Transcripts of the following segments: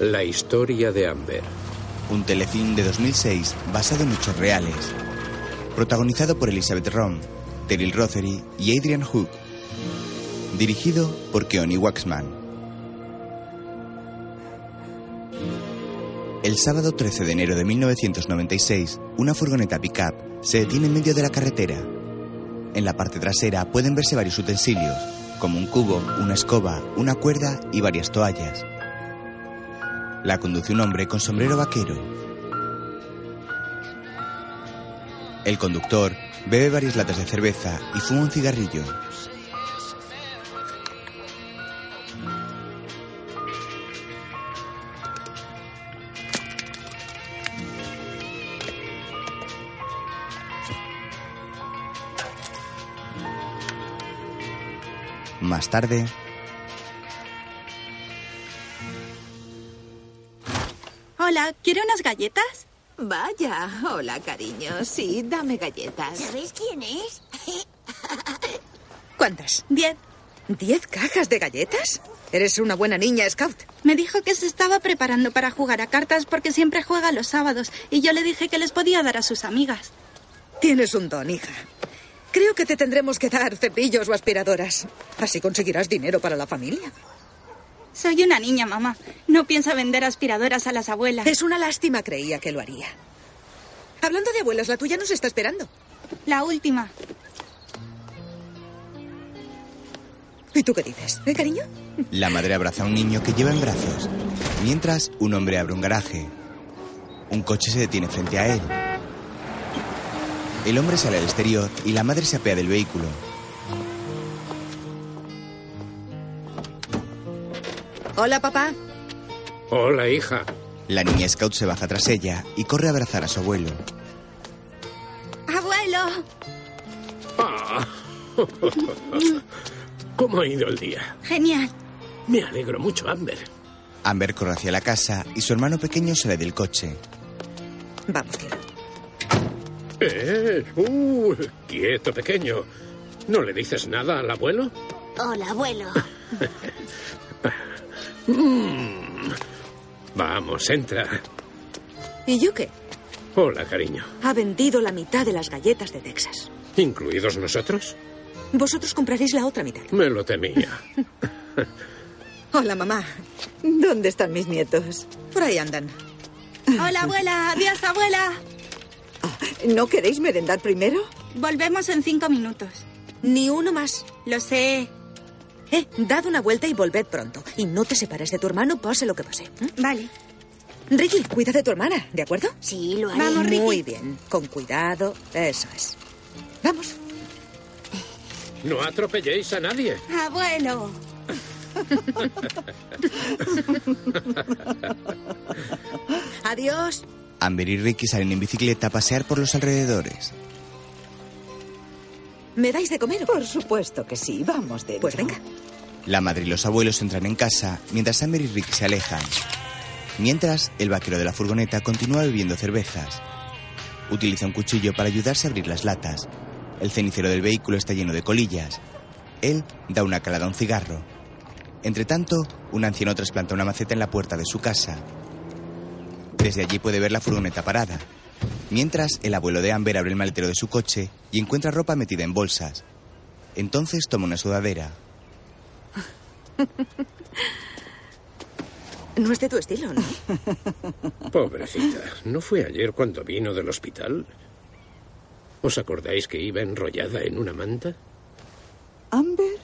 La historia de Amber. Un telefilm de 2006 basado en hechos reales. Protagonizado por Elizabeth Rom, Terry Rothery y Adrian Hook. Dirigido por Keoni Waxman. El sábado 13 de enero de 1996, una furgoneta pickup se detiene en medio de la carretera. En la parte trasera pueden verse varios utensilios, como un cubo, una escoba, una cuerda y varias toallas. La conduce un hombre con sombrero vaquero. El conductor bebe varias latas de cerveza y fuma un cigarrillo. Más tarde, ¿quiere unas galletas? Vaya, hola cariño. Sí, dame galletas. ¿Sabes quién es? ¿Cuántas? Diez. ¿Diez cajas de galletas? Eres una buena niña, Scout. Me dijo que se estaba preparando para jugar a cartas porque siempre juega los sábados y yo le dije que les podía dar a sus amigas. Tienes un don, hija. Creo que te tendremos que dar cepillos o aspiradoras. Así conseguirás dinero para la familia. Soy una niña, mamá. No pienso vender aspiradoras a las abuelas. Es una lástima, creía que lo haría. Hablando de abuelas, la tuya nos está esperando. La última. ¿Y tú qué dices? ¿Eh, cariño? la madre abraza a un niño que lleva en brazos, mientras un hombre abre un garaje. Un coche se detiene frente a él. El hombre sale al exterior y la madre se apea del vehículo. Hola, papá. Hola, hija. La niña Scout se baja tras ella y corre a abrazar a su abuelo. ¡Abuelo! Ah. ¿Cómo ha ido el día? Genial. Me alegro mucho, Amber. Amber corre hacia la casa y su hermano pequeño sale del coche. Vamos, tío. Eh, uh, quieto, pequeño. ¿No le dices nada al abuelo? Hola, abuelo. Mm. Vamos, entra. ¿Y yo qué? Hola, cariño. Ha vendido la mitad de las galletas de Texas. ¿Incluidos nosotros? Vosotros compraréis la otra mitad. Me lo temía. Hola, mamá. ¿Dónde están mis nietos? Por ahí andan. Hola, abuela. Adiós, abuela. ¿No queréis merendar primero? Volvemos en cinco minutos. Ni uno más. Lo sé. Eh, dad una vuelta y volved pronto. Y no te separes de tu hermano, pase lo que pase. ¿eh? Vale. Ricky, cuida de tu hermana, ¿de acuerdo? Sí, lo haré. Vamos, Ricky. Muy bien. Con cuidado. Eso es. Vamos. No atropelléis a nadie. Abuelo. Adiós. Amber y Ricky salen en bicicleta a pasear por los alrededores. ¿Me dais de comer? Por supuesto que sí, vamos dentro. Pues venga. La madre y los abuelos entran en casa mientras Amber y Ricky se alejan. Mientras, el vaquero de la furgoneta continúa bebiendo cervezas. Utiliza un cuchillo para ayudarse a abrir las latas. El cenicero del vehículo está lleno de colillas. Él da una calada a un cigarro. Entre tanto, un anciano trasplanta una maceta en la puerta de su casa. Desde allí puede ver la furgoneta parada. Mientras, el abuelo de Amber abre el maletero de su coche y encuentra ropa metida en bolsas. Entonces toma una sudadera. No es de tu estilo, ¿no? Pobrecita. ¿No fue ayer cuando vino del hospital? ¿Os acordáis que iba enrollada en una manta? ¿Amber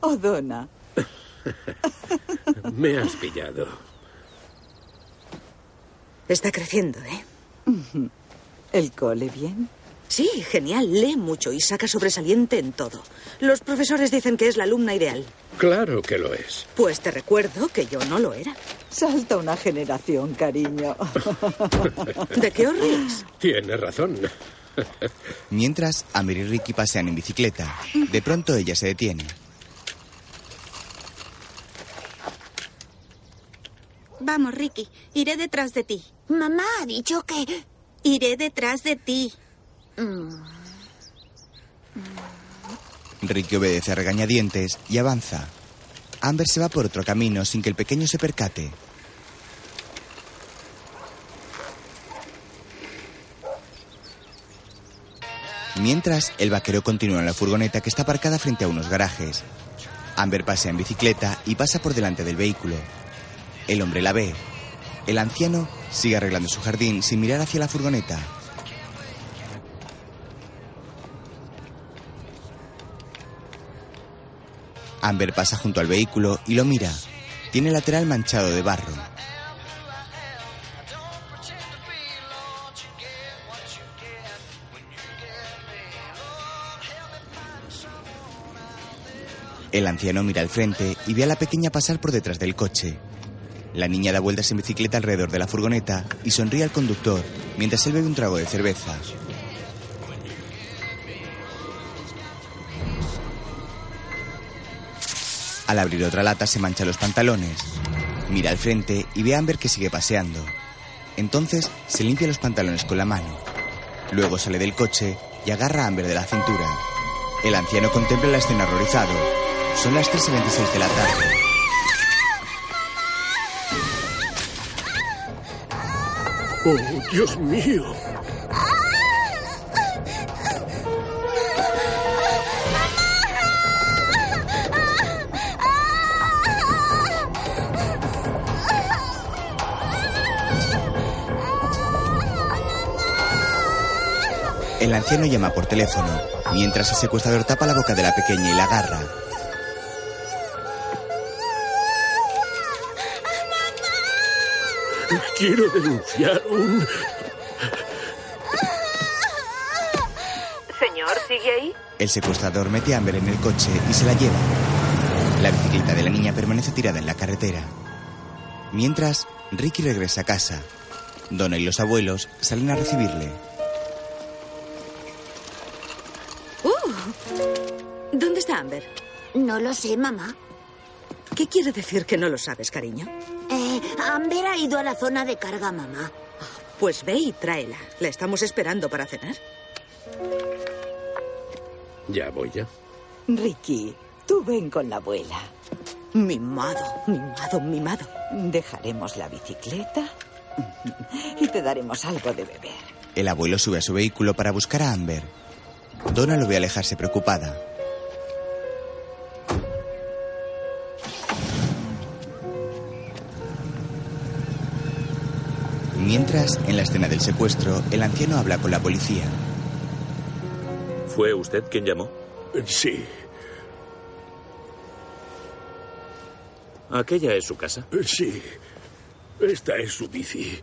o Donna? Me has pillado. Está creciendo, ¿eh? ¿El cole bien? Sí, genial. Lee mucho y saca sobresaliente en todo. Los profesores dicen que es la alumna ideal. Claro que lo es. Pues te recuerdo que yo no lo era. Salta una generación, cariño. ¿De qué os ríes? Tiene razón. Mientras, Amber y Ricky pasean en bicicleta. De pronto ella se detiene. Vamos, Ricky. Iré detrás de ti. Mamá ha dicho que iré detrás de ti. Ricky obedece a regañadientes y avanza. Amber se va por otro camino sin que el pequeño se percate. Mientras, el vaquero continúa en la furgoneta que está aparcada frente a unos garajes. Amber pasea en bicicleta y pasa por delante del vehículo. El hombre la ve. El anciano sigue arreglando su jardín sin mirar hacia la furgoneta. Amber pasa junto al vehículo y lo mira. Tiene el lateral manchado de barro. El anciano mira al frente y ve a la pequeña pasar por detrás del coche. La niña da vueltas en bicicleta alrededor de la furgoneta y sonríe al conductor mientras él bebe un trago de cerveza. Al abrir otra lata se mancha los pantalones. Mira al frente y ve a Amber que sigue paseando. Entonces se limpia los pantalones con la mano. Luego sale del coche y agarra a Amber de la cintura. El anciano contempla la escena horrorizado. Son las 3 y 26 de la tarde. ¡Oh, Dios mío! El anciano llama por teléfono, mientras el secuestrador tapa la boca de la pequeña y la agarra. Quiero denunciar un... Señor, ¿sigue ahí? El secuestrador mete a Amber en el coche y se la lleva. La bicicleta de la niña permanece tirada en la carretera. Mientras, Ricky regresa a casa. Donna y los abuelos salen a recibirle. Uh, ¿Dónde está Amber? No lo sé, mamá. ¿Qué quiere decir que no lo sabes, cariño? Eh, Amber ha ido a la zona de carga, mamá. Pues ve y tráela. La estamos esperando para cenar. Ya voy ya. Ricky, tú ven con la abuela. Mimado, mimado, mimado. Dejaremos la bicicleta y te daremos algo de beber. El abuelo sube a su vehículo para buscar a Amber. Donna lo ve alejarse preocupada. Mientras, en la escena del secuestro, el anciano habla con la policía. ¿Fue usted quien llamó? Sí, ¿Aquella es su casa? sí. Esta es su bici.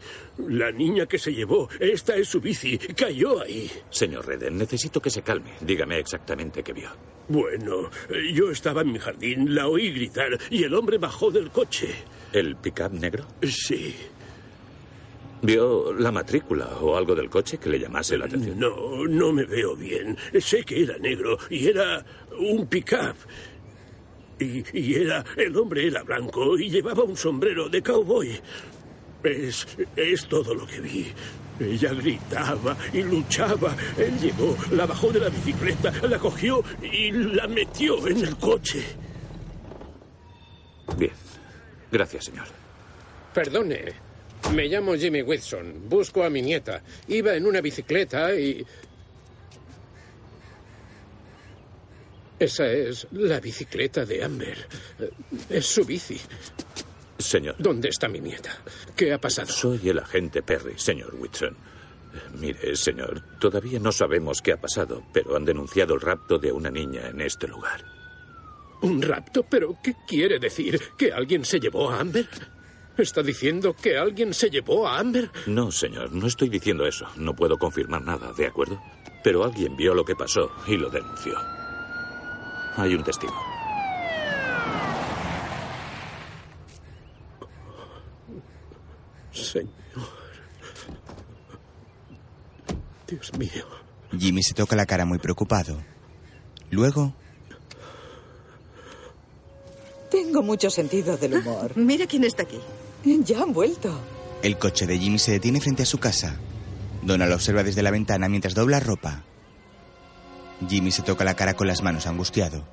La niña que se llevó, esta es su bici. Cayó ahí. Señor Redden, necesito que se calme. Dígame exactamente qué vio. Bueno, yo estaba en mi jardín, la oí gritar y el hombre bajó del coche. ¿El pickup negro? Sí. ¿Vio la matrícula o algo del coche que le llamase la atención? No, no me veo bien. Sé que era negro y era un pickup. Y, y era. El hombre era blanco y llevaba un sombrero de cowboy. Es. es todo lo que vi. Ella gritaba y luchaba. Él llegó, la bajó de la bicicleta, la cogió y la metió en el coche. Bien. Gracias, señor. Perdone, me llamo Jimmy Wilson. Busco a mi nieta. Iba en una bicicleta y. Esa es la bicicleta de Amber. Es su bici. Señor. ¿Dónde está mi nieta? ¿Qué ha pasado? Soy el agente Perry, señor Whitson. Mire, señor, todavía no sabemos qué ha pasado, pero han denunciado el rapto de una niña en este lugar. ¿Un rapto? ¿Pero qué quiere decir? ¿Que alguien se llevó a Amber? ¿Está diciendo que alguien se llevó a Amber? No, señor, no estoy diciendo eso. No puedo confirmar nada, ¿de acuerdo? Pero alguien vio lo que pasó y lo denunció. Hay un testigo. Señor. Dios mío. Jimmy se toca la cara muy preocupado. Luego, Tengo mucho sentido del humor. Mira quién está aquí. Ya han vuelto. el coche de Jimmy se detiene frente a su casa. Donna lo observa desde la ventana mientras dobla ropa. Jimmy se toca la cara con las manos angustiado.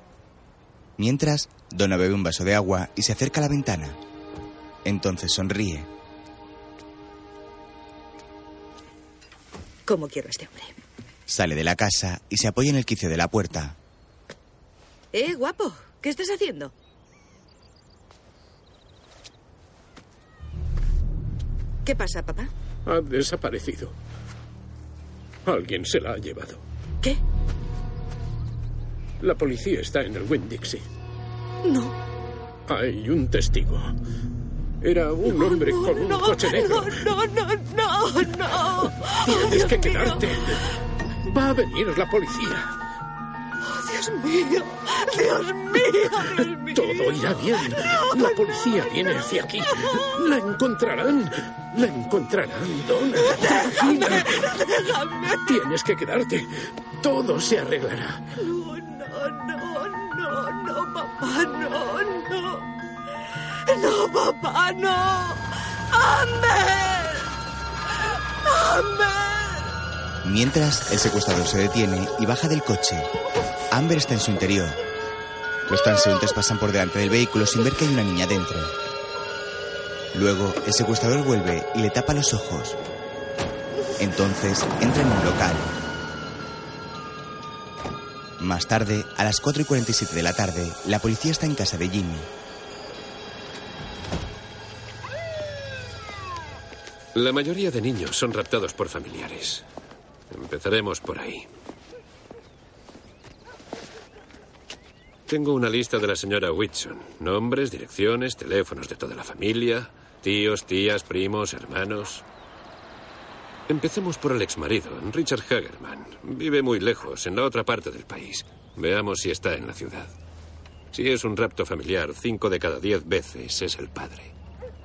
Mientras, Donna bebe un vaso de agua y se acerca a la ventana. Entonces sonríe. ¿Cómo quiero a este hombre? Sale de la casa y se apoya en el quicio de la puerta. Eh, guapo, ¿qué estás haciendo? ¿Qué pasa, papá? Ha desaparecido. Alguien se la ha llevado. ¿Qué? La policía está en el Winn-Dixie. No. Hay un testigo. Era un hombre con un coche negro. No, no, no, no. Tienes que quedarte. Va a venir la policía. Dios mío. Dios mío, Dios mío. Todo irá bien. La policía viene hacia aquí. La encontrarán. La encontrarán, Donna. Tranquila. Tienes que quedarte. Todo se arreglará. No, no, no, no, no, papá, no, no. No, papá, no. ¡Amber! ¡Amber! Mientras, el secuestrador se detiene y baja del coche. Amber está en su interior. Los transeúntes pasan por delante del vehículo sin ver que hay una niña dentro. Luego, el secuestrador vuelve y le tapa los ojos. Entonces, entra en un local. Más tarde, a las 4 y 47 de la tarde, la policía está en casa de Jimmy. La mayoría de niños son raptados por familiares. Empezaremos por ahí. Tengo una lista de la señora Whitson. Nombres, direcciones, teléfonos de toda la familia, tíos, tías, primos, hermanos. Empecemos por el exmarido, Richard Hagerman. Vive muy lejos, en la otra parte del país. Veamos si está en la ciudad. Si es un rapto familiar, cinco de cada diez veces es el padre.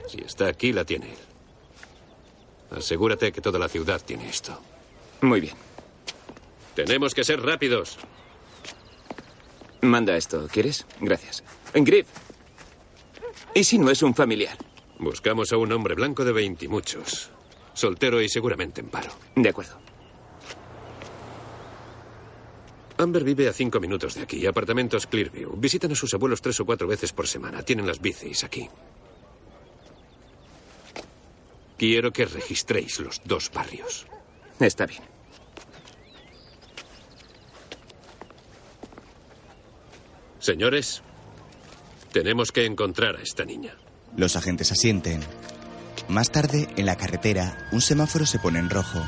Si está aquí, la tiene él. Asegúrate que toda la ciudad tiene esto. Muy bien. Tenemos que ser rápidos. Manda esto, ¿quieres? Gracias. Griff. ¿Y si no es un familiar? Buscamos a un hombre blanco de veintimuchos. Soltero y seguramente en paro. De acuerdo. Amber vive a cinco minutos de aquí, apartamentos Clearview. Visitan a sus abuelos tres o cuatro veces por semana. Tienen las bicis aquí. Quiero que registréis los dos barrios. Está bien. Señores, tenemos que encontrar a esta niña. Los agentes asienten. Más tarde, en la carretera, un semáforo se pone en rojo.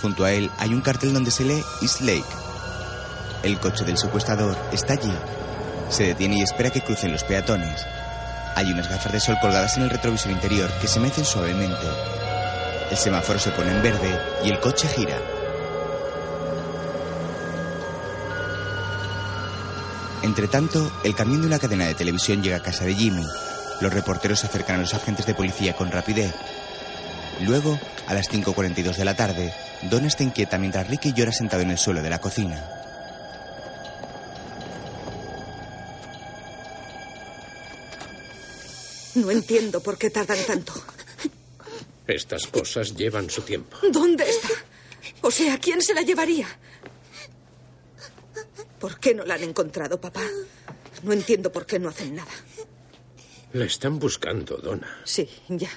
Junto a él hay un cartel donde se lee East Lake. El coche del secuestrador está allí. Se detiene y espera que crucen los peatones. Hay unas gafas de sol colgadas en el retrovisor interior que se mecen suavemente. El semáforo se pone en verde y el coche gira. Entre tanto, el camión de una cadena de televisión llega a casa de Jimmy. Los reporteros se acercan a los agentes de policía con rapidez. Luego, a las 5.42 de la tarde, Donna está inquieta mientras Ricky llora sentado en el suelo de la cocina. No entiendo por qué tardan tanto. Estas cosas llevan su tiempo. ¿Dónde está? O sea, ¿quién se la llevaría? ¿Por qué no la han encontrado, papá? No entiendo por qué no hacen nada. La están buscando, Donna. Sí, ya.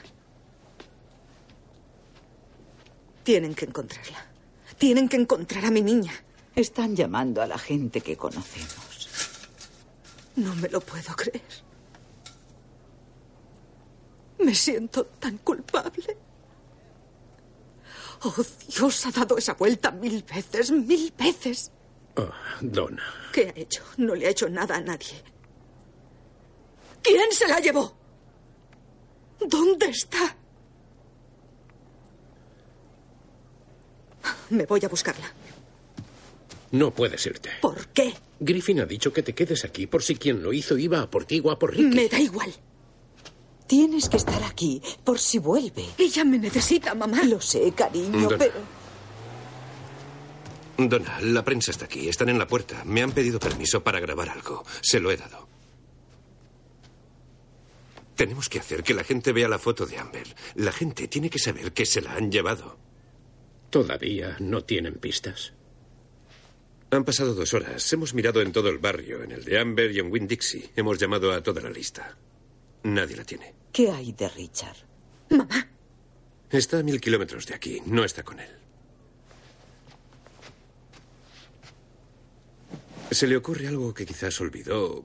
Tienen que encontrarla. Tienen que encontrar a mi niña. Están llamando a la gente que conocemos. No me lo puedo creer. Me siento tan culpable. Oh, Dios ha dado esa vuelta mil veces, mil veces. Oh, Donna. ¿Qué ha hecho? No le ha hecho nada a nadie. ¿Quién se la llevó? ¿Dónde está? Me voy a buscarla. No puedes irte. ¿Por qué? Griffin ha dicho que te quedes aquí por si quien lo hizo iba a por ti o a por Ricky. Me da igual. Tienes que estar aquí por si vuelve. Ella me necesita, mamá. Lo sé, cariño, Donna. pero... Donna, la prensa está aquí. Están en la puerta. Me han pedido permiso para grabar algo. Se lo he dado. Tenemos que hacer que la gente vea la foto de Amber. La gente tiene que saber que se la han llevado. Todavía no tienen pistas. Han pasado dos horas. Hemos mirado en todo el barrio, en el de Amber y en Winn-Dixie. Hemos llamado a toda la lista. Nadie la tiene. ¿Qué hay de Richard? Está a mil kilómetros de aquí. No está con él. ¿Se le ocurre algo que quizás olvidó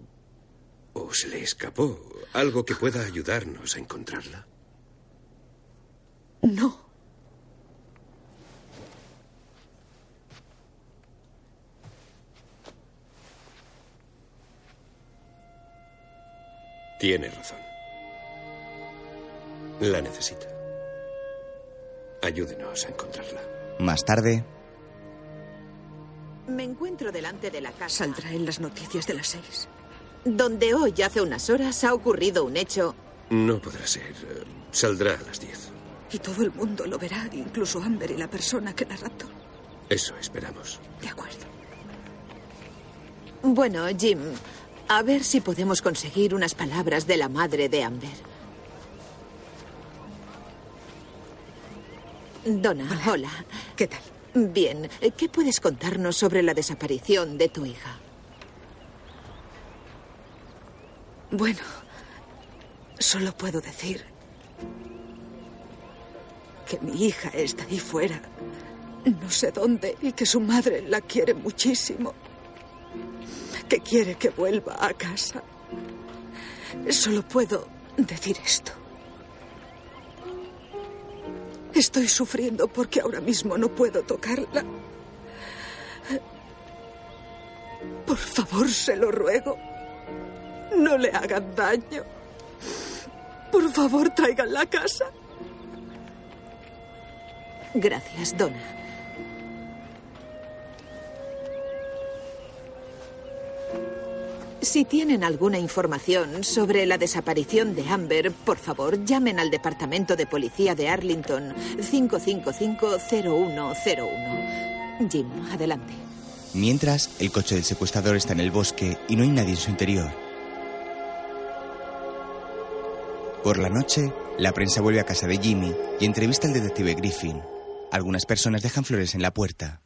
o se le escapó? ¿Algo que pueda ayudarnos a encontrarla? No. Tiene razón. La necesita. Ayúdenos a encontrarla. Más tarde, Me encuentro delante de la casa. Saldrá en las noticias de las seis. Donde hoy, hace unas horas, ha ocurrido un hecho. No podrá ser. Eh, Saldrá a las 10. Y todo el mundo lo verá, incluso Amber y la persona que la raptó. Eso esperamos. De acuerdo. Bueno, Jim, a ver si podemos conseguir unas palabras de la madre de Amber. Donna, hola. ¿Qué tal? Bien, ¿qué puedes contarnos sobre la desaparición de tu hija? Bueno, solo puedo decir que mi hija está ahí fuera, no sé dónde, y que su madre la quiere muchísimo, que quiere que vuelva a casa. Solo puedo decir esto. Estoy sufriendo porque ahora mismo no puedo tocarla. Por favor, se lo ruego. No le hagan daño. Por favor, tráiganla a casa. Gracias, Donna. Si tienen alguna información sobre la desaparición de Amber, por favor, llamen al Departamento de Policía de Arlington 555-0101. Jim, adelante. mientras el coche del secuestrador está en el bosque y no hay nadie en su interior. Por la noche, la prensa vuelve a casa de Jimmy y entrevista al detective Griffin. Algunas personas dejan flores en la puerta.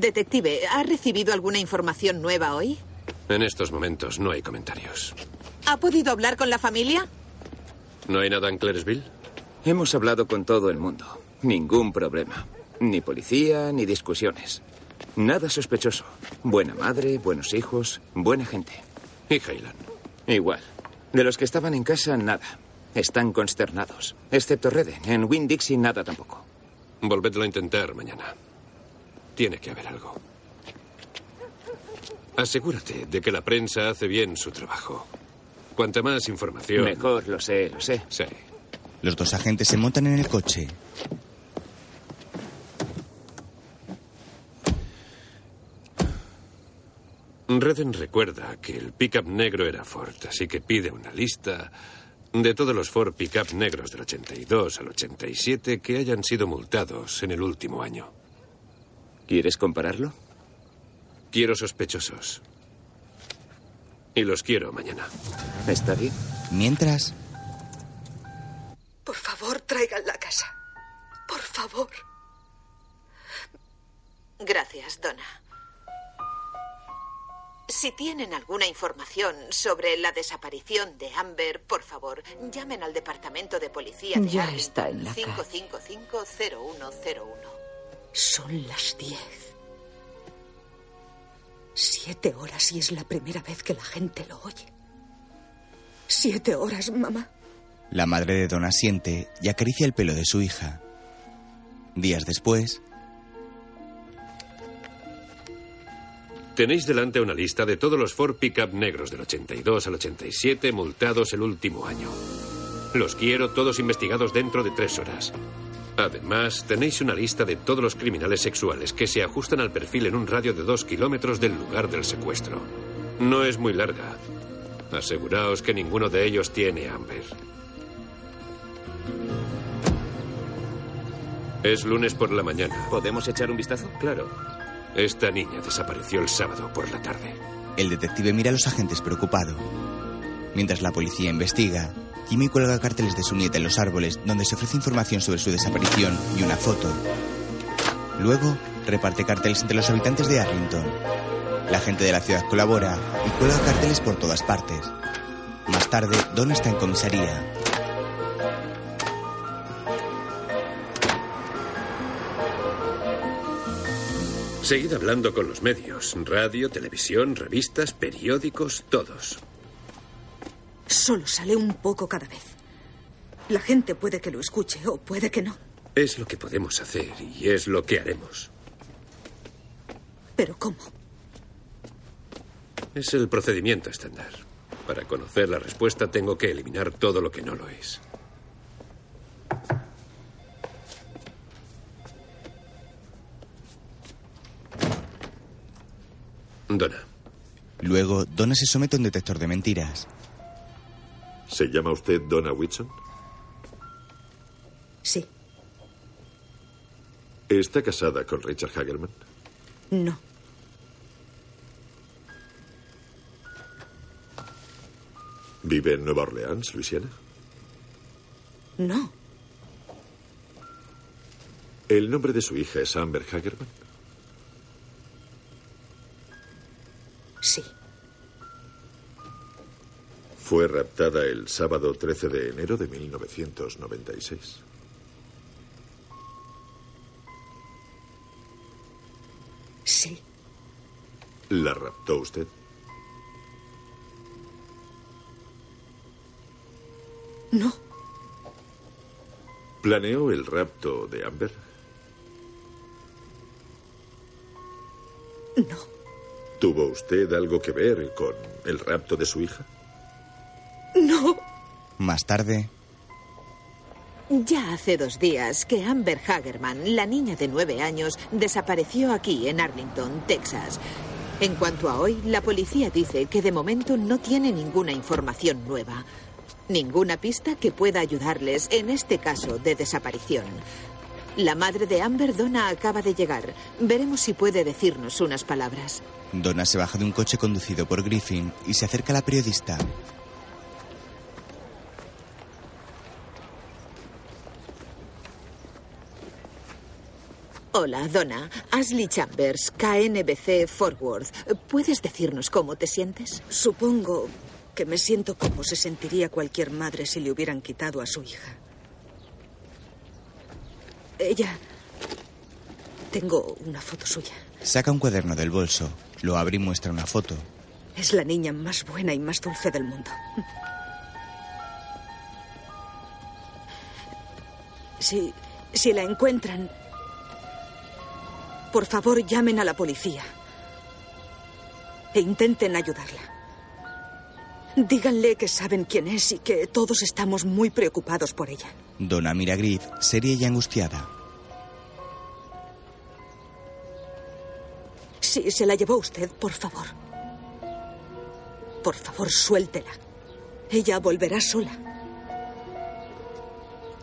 Detective, ¿ha recibido alguna información nueva hoy? En estos momentos no hay comentarios. ¿Ha podido hablar con la familia? ¿No hay nada en Claresville? Hemos hablado con todo el mundo. Ningún problema. Ni policía, ni discusiones. Nada sospechoso. Buena madre, buenos hijos, buena gente. ¿Y Highland? Igual. De los que estaban en casa, nada. Están consternados. Excepto Reden. En Winn-Dixie, nada tampoco. Volvedlo a intentar mañana. Tiene que haber algo. Asegúrate de que la prensa hace bien su trabajo. Cuanta más información. Mejor, lo sé, lo sé. Sí. Los dos agentes se montan en el coche. Redden recuerda que el pickup negro era Ford, así que pide una lista de todos los Ford pickup negros del 82 al 87 que hayan sido multados en el último año. ¿Quieres compararlo? Quiero sospechosos. Y los quiero mañana. Está bien. Mientras, Por favor, tráiganla a casa. Por favor. Gracias, Donna. Si tienen alguna información sobre la desaparición de Amber, por favor, llamen al Departamento de Policía de Ya Arlington está en la calle. 555-0101. Son las diez. Siete horas y es la primera vez que la gente lo oye. Siete horas, mamá. la madre de Don asiente y acaricia el pelo de su hija. Días después, Tenéis delante una lista de todos los Ford pickup negros del 82 al 87 multados el último año. Los quiero todos investigados dentro de tres horas. Además, tenéis una lista de todos los criminales sexuales que se ajustan al perfil en un radio de dos kilómetros del lugar del secuestro. No es muy larga. Aseguraos que ninguno de ellos tiene Amber. Es lunes por la mañana. ¿Podemos echar un vistazo? Claro. Esta niña desapareció el sábado por la tarde. el detective mira a los agentes preocupado. Mientras la policía investiga, Jimmy cuelga carteles de su nieta en los árboles donde se ofrece información sobre su desaparición y una foto. Luego, reparte carteles entre los habitantes de Arlington. La gente de la ciudad colabora y cuelga carteles por todas partes. Más tarde, Don está en comisaría. Seguid hablando con los medios. Radio, televisión, revistas, periódicos, todos. Solo sale un poco cada vez. La gente puede que lo escuche o puede que no. Es lo que podemos hacer y es lo que haremos. ¿Pero cómo? Es el procedimiento estándar. Para conocer la respuesta tengo que eliminar todo lo que no lo es. Donna. Luego, Donna se somete a un detector de mentiras. ¿Se llama usted Donna Whitson? Sí. ¿Está casada con Richard Hagerman? No. ¿Vive en Nueva Orleans, Luisiana? No. ¿El nombre de su hija es Amber Hagerman? Fue raptada el sábado 13 de enero de 1996. Sí. ¿La raptó usted? No. ¿Planeó el rapto de Amber? No. ¿Tuvo usted algo que ver con el rapto de su hija? Más tarde, Ya hace dos días que Amber Hagerman, la niña de nueve años, desapareció aquí en Arlington, Texas. En cuanto a hoy, la policía dice que de momento no tiene ninguna información nueva. Ninguna pista que pueda ayudarles en este caso de desaparición. La madre de Amber, Donna, acaba de llegar. Veremos si puede decirnos unas palabras. Donna se baja de un coche conducido por Griffin y se acerca a la periodista. Hola, Donna. Ashley Chambers, KNBC Fort Worth. ¿Puedes decirnos cómo te sientes? Supongo que me siento como se sentiría cualquier madre si le hubieran quitado a su hija. Ella... Tengo una foto suya. Saca un cuaderno del bolso, lo abre y muestra una foto. Es la niña más buena y más dulce del mundo. Si, si la encuentran, por favor llamen a la policía e intenten ayudarla. Díganle que saben quién es y que todos estamos muy preocupados por ella. Donna mira a Griff, seria y angustiada. Si se la llevó usted, por favor. Por favor, suéltela. Ella volverá sola.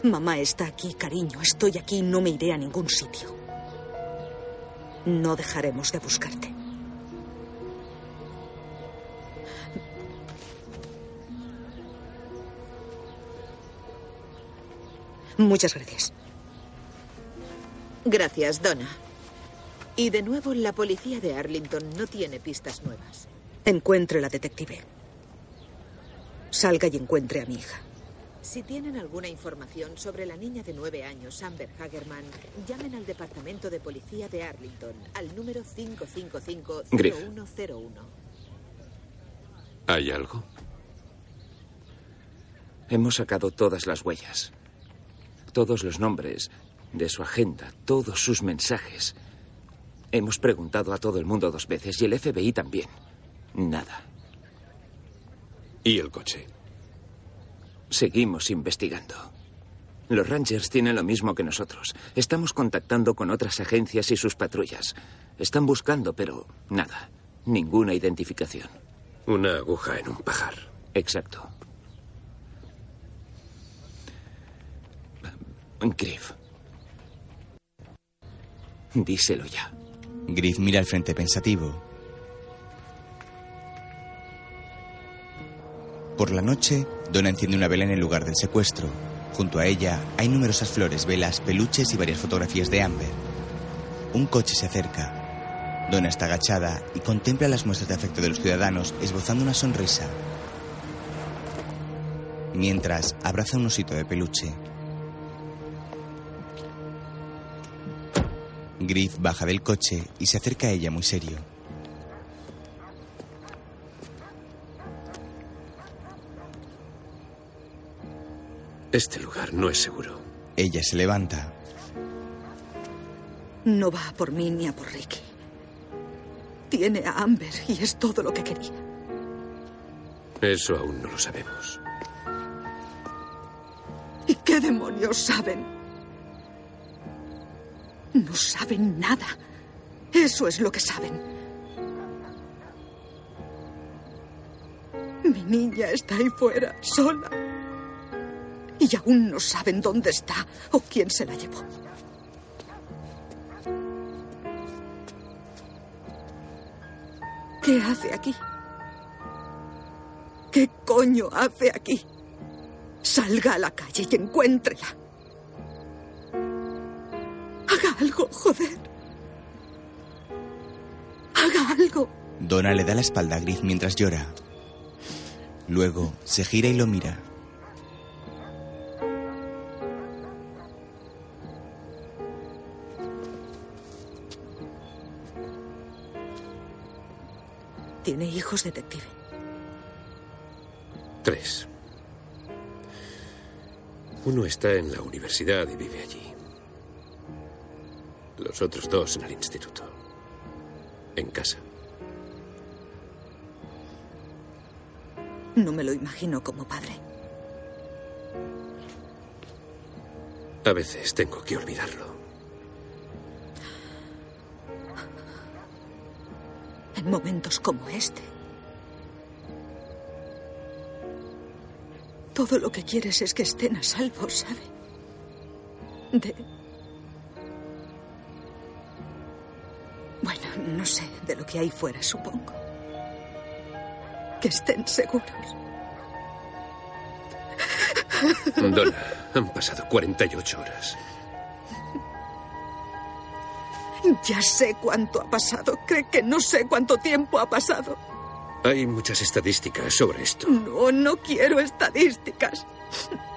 Mamá está aquí, cariño. Estoy aquí, no me iré a ningún sitio. No dejaremos de buscarte. Muchas gracias. Gracias, Donna. Y de nuevo, la policía de Arlington no tiene pistas nuevas. Encuentre la detective. Salga y encuentre a mi hija. Si tienen alguna información sobre la niña de nueve años, Amber Hagerman, llamen al Departamento de Policía de Arlington, al número 555-0101. ¿Hay algo? Hemos sacado todas las huellas, todos los nombres de su agenda, todos sus mensajes. Hemos preguntado a todo el mundo dos veces y el FBI también. Nada. ¿Y el coche? Seguimos investigando. Los Rangers tienen lo mismo que nosotros. Estamos contactando con otras agencias y sus patrullas. Están buscando, pero nada. Ninguna identificación. Una aguja en un pajar. Exacto. Griff. Díselo ya. Griff mira al frente pensativo. Por la noche, Donna enciende una vela en el lugar del secuestro. Junto a ella hay numerosas flores, velas, peluches y varias fotografías de Amber. Un coche se acerca. Donna está agachada y contempla las muestras de afecto de los ciudadanos, esbozando una sonrisa. Mientras abraza un osito de peluche. Griff baja del coche y se acerca a ella muy serio. Este lugar no es seguro. Ella se levanta. No va a por mí ni a por Ricky. Tiene a Amber y es todo lo que quería. Eso aún no lo sabemos. ¿Y qué demonios saben? No saben nada. Eso es lo que saben. Mi niña está ahí fuera, sola. Y aún no saben dónde está o quién se la llevó. ¿Qué hace aquí? ¿Qué coño hace aquí? Salga a la calle y encuéntrela. Haga algo, joder. Haga algo. Donna le da la espalda a Griff mientras llora. Luego se gira y lo mira. Tiene hijos, detective. Tres. Uno está en la universidad y vive allí. Los otros dos en el instituto. En casa. No me lo imagino como padre. A veces tengo que olvidarlo. En momentos como este. Todo lo que quieres es que estén a salvo, ¿sabe? De... Bueno, no sé, de lo que hay fuera, supongo. Que estén seguros. Donna, han pasado 48 horas. Ya sé cuánto ha pasado. Cree que no sé cuánto tiempo ha pasado. Hay muchas estadísticas sobre esto. No, no quiero estadísticas.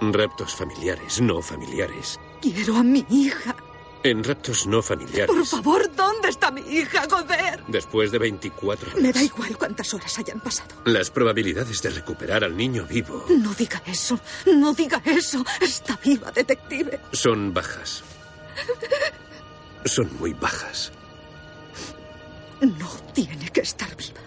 Raptos familiares, no familiares. Quiero a mi hija. En raptos no familiares. Por favor, ¿dónde está mi hija, Goder? Después de 24 horas. Me da igual cuántas horas hayan pasado. Las probabilidades de recuperar al niño vivo No diga eso. No diga eso. Está viva, detective. son bajas. Son muy bajas. No tiene que estar viva.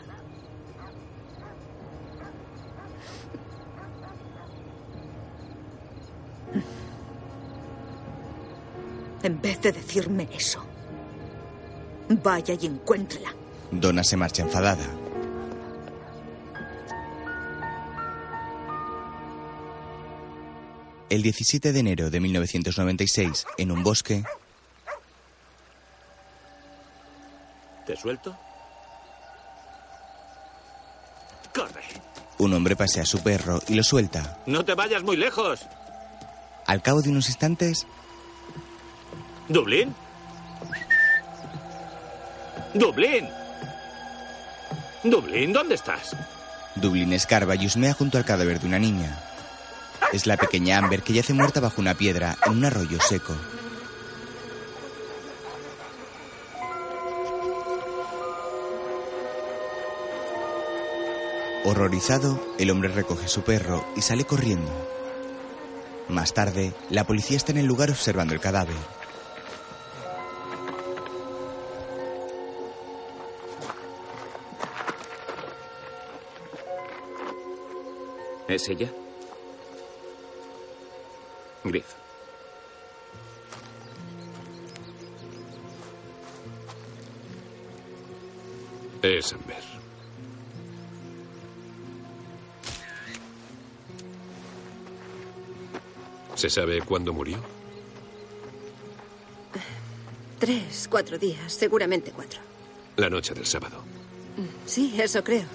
En vez de decirme eso, vaya y encuéntrela. Donna se marcha enfadada. El 17 de enero de 1996, en un bosque, ¿Te suelto? Corre. un hombre pasea a su perro y lo suelta. No te vayas muy lejos. Al cabo de unos instantes, ¿Dublín? ¿Dublín? ¿Dublín? ¿Dónde estás? Dublín escarba y husmea junto al cadáver de una niña. Es la pequeña Amber que yace muerta bajo una piedra en un arroyo seco. Horrorizado, el hombre recoge su perro y sale corriendo. Más tarde, la policía está en el lugar observando el cadáver. ¿Es ella? Griff. Es Amber. ¿Se sabe cuándo murió? Tres, cuatro días, seguramente cuatro. La noche del sábado. Sí, eso creo.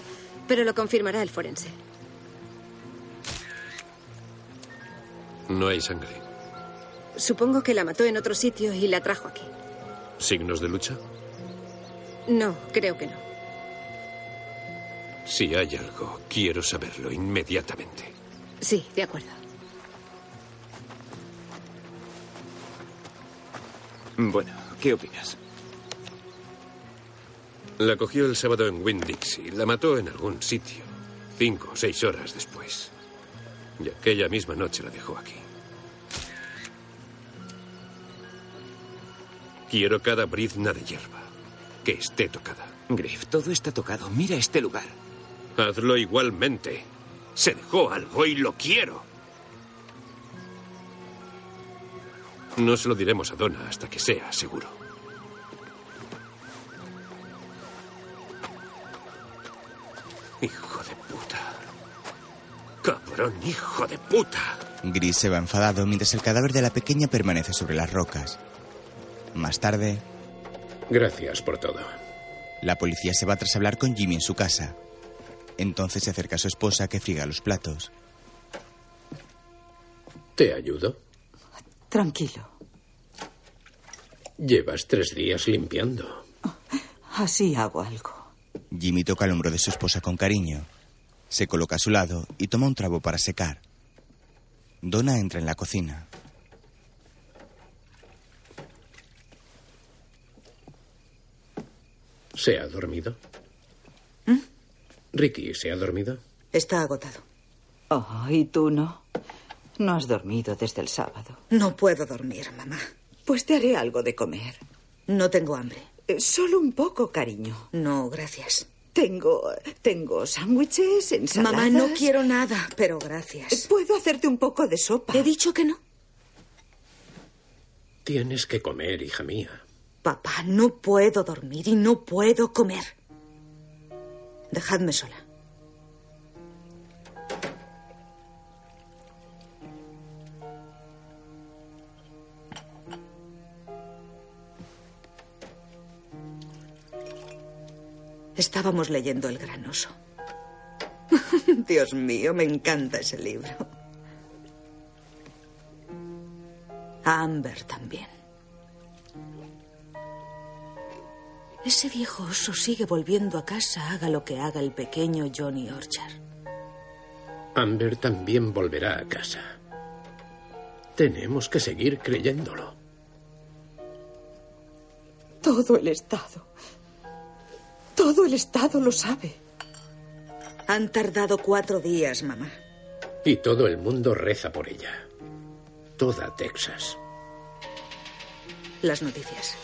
Pero lo confirmará el forense. No hay sangre. Supongo que la mató en otro sitio y la trajo aquí. ¿Signos de lucha? No, creo que no. Si hay algo, quiero saberlo inmediatamente. Sí, de acuerdo. Bueno, ¿qué opinas? La cogió el sábado en Winn-Dixie. La mató en algún sitio. Cinco o seis horas después. Y aquella misma noche la dejó aquí. Quiero cada brizna de hierba. Que esté tocada. Griff, todo está tocado. Mira este lugar. Hazlo igualmente. Se dejó algo y lo quiero. No se lo diremos a Donna hasta que sea seguro. Hijo de puta. Cabrón, hijo de puta. Gris se va enfadado mientras el cadáver de la pequeña permanece sobre las rocas. Más tarde, Gracias por todo. la policía se va tras hablar con Jimmy en su casa. Entonces se acerca a su esposa que friga los platos. ¿Te ayudo? Tranquilo. Llevas tres días limpiando. Así hago algo. Jimmy toca el hombro de su esposa con cariño. Se coloca a su lado y toma un trago para secar. Donna entra en la cocina. ¿Se ha dormido? Ricky, ¿se ha dormido? Está agotado. Oh, ¿y tú no? No has dormido desde el sábado. No puedo dormir, mamá. Pues te haré algo de comer. No tengo hambre. Eh, Solo un poco, cariño. No, gracias. Tengo. Tengo sándwiches, ensaladas. Mamá, no quiero nada, pero gracias. Puedo hacerte un poco de sopa. He dicho que no. Tienes que comer, hija mía. Papá, no puedo dormir y no puedo comer. Dejadme sola. Estábamos leyendo El Gran Oso. Dios mío, me encanta ese libro. A Amber también. Ese viejo oso sigue volviendo a casa, haga lo que haga el pequeño Johnny Orchard. Amber también volverá a casa. Tenemos que seguir creyéndolo. Todo el Estado. Todo el Estado lo sabe. Han tardado cuatro días, mamá. Y todo el mundo reza por ella. Toda Texas. Las noticias.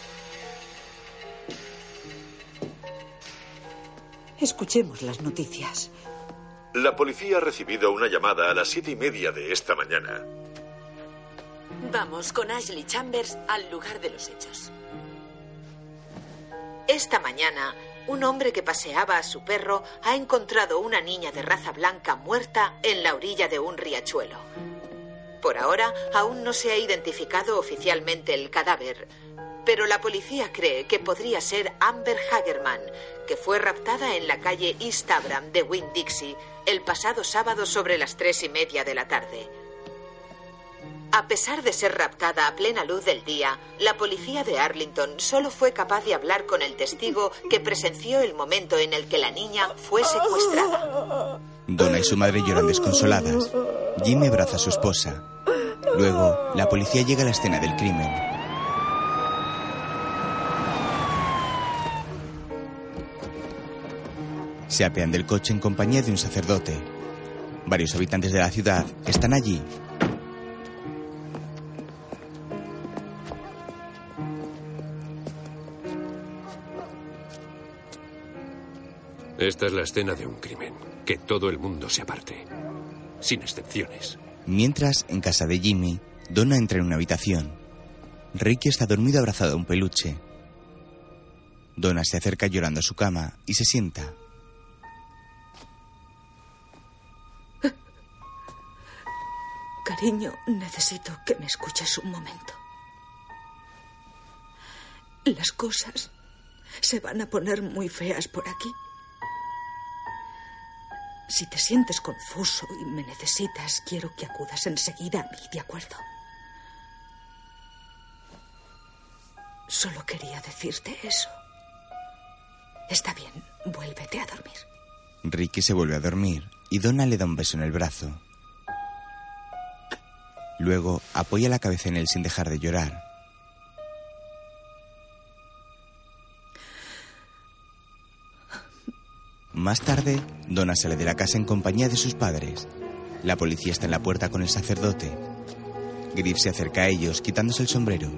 Escuchemos las noticias. La policía ha recibido una llamada a las siete y media de esta mañana. Vamos con Ashley Chambers al lugar de los hechos. Esta mañana, un hombre que paseaba a su perro ha encontrado una niña de raza blanca muerta en la orilla de un riachuelo. Por ahora, aún no se ha identificado oficialmente el cadáver, pero la policía cree que podría ser Amber Hagerman, que fue raptada en la calle East Abram de Winn-Dixie el pasado sábado sobre las tres y media de la tarde. A pesar de ser raptada a plena luz del día, la policía de Arlington solo fue capaz de hablar con el testigo que presenció el momento en el que la niña fue secuestrada. Donna y su madre lloran desconsoladas. Jimmy abraza a su esposa. Luego, la policía llega a la escena del crimen. Se apean del coche en compañía de un sacerdote. Varios habitantes de la ciudad están allí. Esta es la escena de un crimen. Que todo el mundo se aparte. Sin excepciones. Mientras, en casa de Jimmy, Donna entra en una habitación. Ricky está dormido abrazado a un peluche. Donna se acerca llorando a su cama y se sienta. Cariño, necesito que me escuches un momento. Las cosas se van a poner muy feas por aquí. Si te sientes confuso y me necesitas, quiero que acudas enseguida a mí, ¿de acuerdo? Solo quería decirte eso. Está bien, vuélvete a dormir. Ricky se vuelve a dormir y Donna le da un beso en el brazo. Luego apoya la cabeza en él sin dejar de llorar. Más tarde, Donna sale de la casa en compañía de sus padres. La policía está en la puerta con el sacerdote. Griff se acerca a ellos quitándose el sombrero.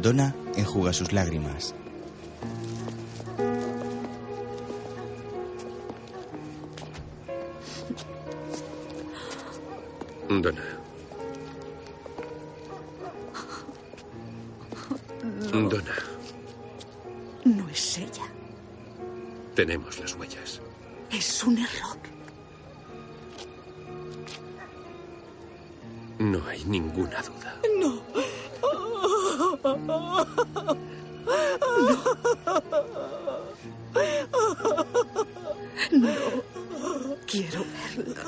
Donna enjuga sus lágrimas. Donna. Donna, No es ella. Tenemos las huellas. Es un error. No hay ninguna duda. No. No. Quiero verla.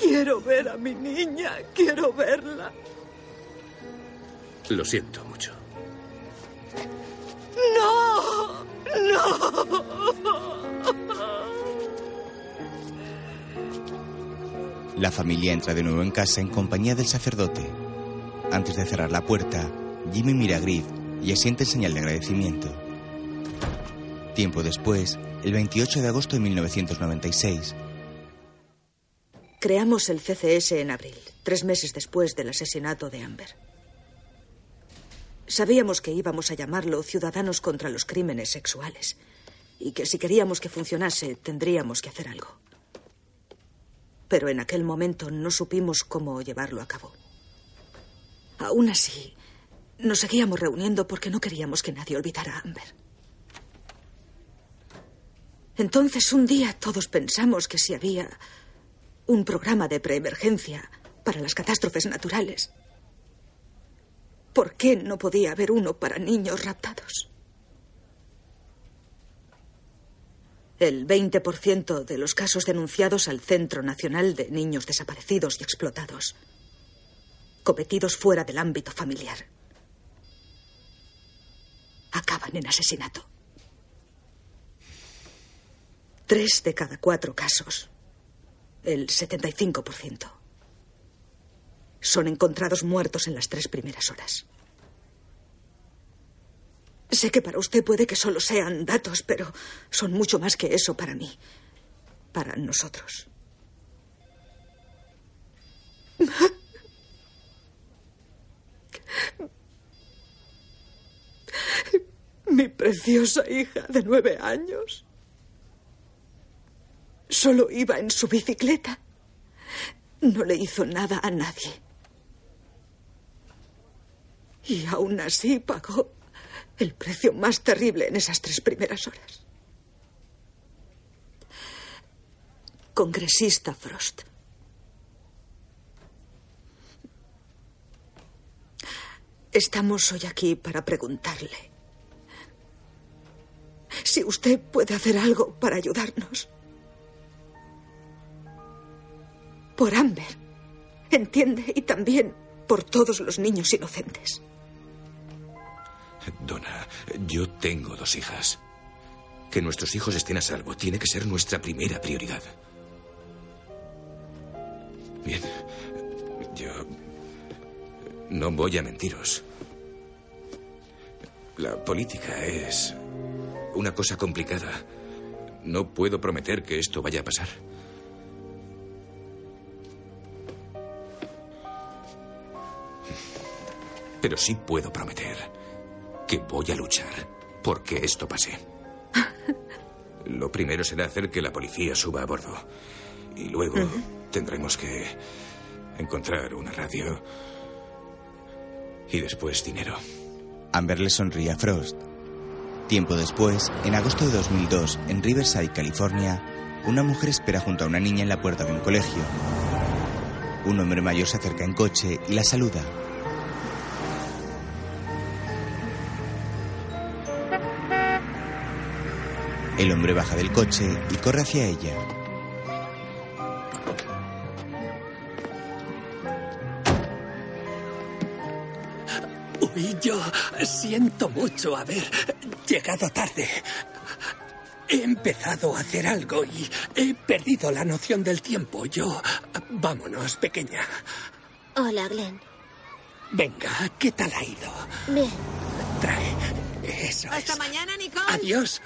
Quiero ver a mi niña. Quiero verla. Lo siento mucho. No. No. La familia entra de nuevo en casa en compañía del sacerdote. Antes de cerrar la puerta, Jimmy mira a Griff y asiente en señal de agradecimiento. Tiempo después, el 28 de agosto de 1996, Creamos el CCS en abril, tres meses después del asesinato de Amber. Sabíamos que íbamos a llamarlo Ciudadanos contra los Crímenes Sexuales y que si queríamos que funcionase tendríamos que hacer algo. Pero en aquel momento no supimos cómo llevarlo a cabo. Aún así, nos seguíamos reuniendo porque no queríamos que nadie olvidara a Amber. Entonces un día todos pensamos que si había un programa de preemergencia para las catástrofes naturales, ¿por qué no podía haber uno para niños raptados? El 20% de los casos denunciados al Centro Nacional de Niños Desaparecidos y Explotados, cometidos fuera del ámbito familiar, acaban en asesinato. Tres de cada cuatro casos, el 75%, son encontrados muertos en las tres primeras horas. Sé que para usted puede que solo sean datos, pero son mucho más que eso para mí, para nosotros. Mi preciosa hija de nueve años solo iba en su bicicleta. No le hizo nada a nadie. Y aún así pagó el precio más terrible en esas tres primeras horas. Congresista Frost. Estamos hoy aquí para preguntarle si usted puede hacer algo para ayudarnos. Por Amber, entiende, y también por todos los niños inocentes. Donna, yo tengo dos hijas. Que nuestros hijos estén a salvo tiene que ser nuestra primera prioridad. Bien, yo no voy a mentiros. La política es una cosa complicada. No puedo prometer que esto vaya a pasar. Pero sí puedo prometer que voy a luchar porque esto pase. Lo primero será hacer que la policía suba a bordo. Y luego tendremos que encontrar una radio. Y después dinero. Amber le sonríe a Frost. Tiempo después, en agosto de 2002, en Riverside, California, una mujer espera junto a una niña en la puerta de un colegio. Un hombre mayor se acerca en coche y la saluda. El hombre baja del coche y corre hacia ella. Uy, yo siento mucho haber llegado tarde. He empezado a hacer algo y he perdido la noción del tiempo. Yo... Vámonos, pequeña. Hola, Glenn. Venga, ¿qué tal ha ido? Bien. Trae. Eso Hasta es. mañana, Nicole. Adiós.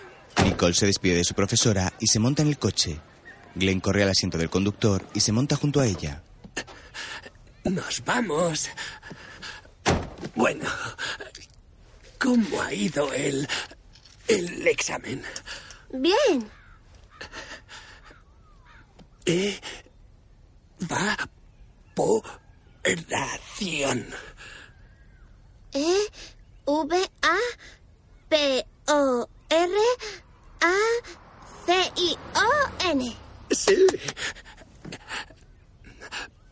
Nicole se despide de su profesora y se monta en el coche. Glenn corre al asiento del conductor y se monta junto a ella. Nos vamos. Bueno, ¿cómo ha ido el. el examen? Bien. Evaporación. E V A P O R A C I O N. Sí.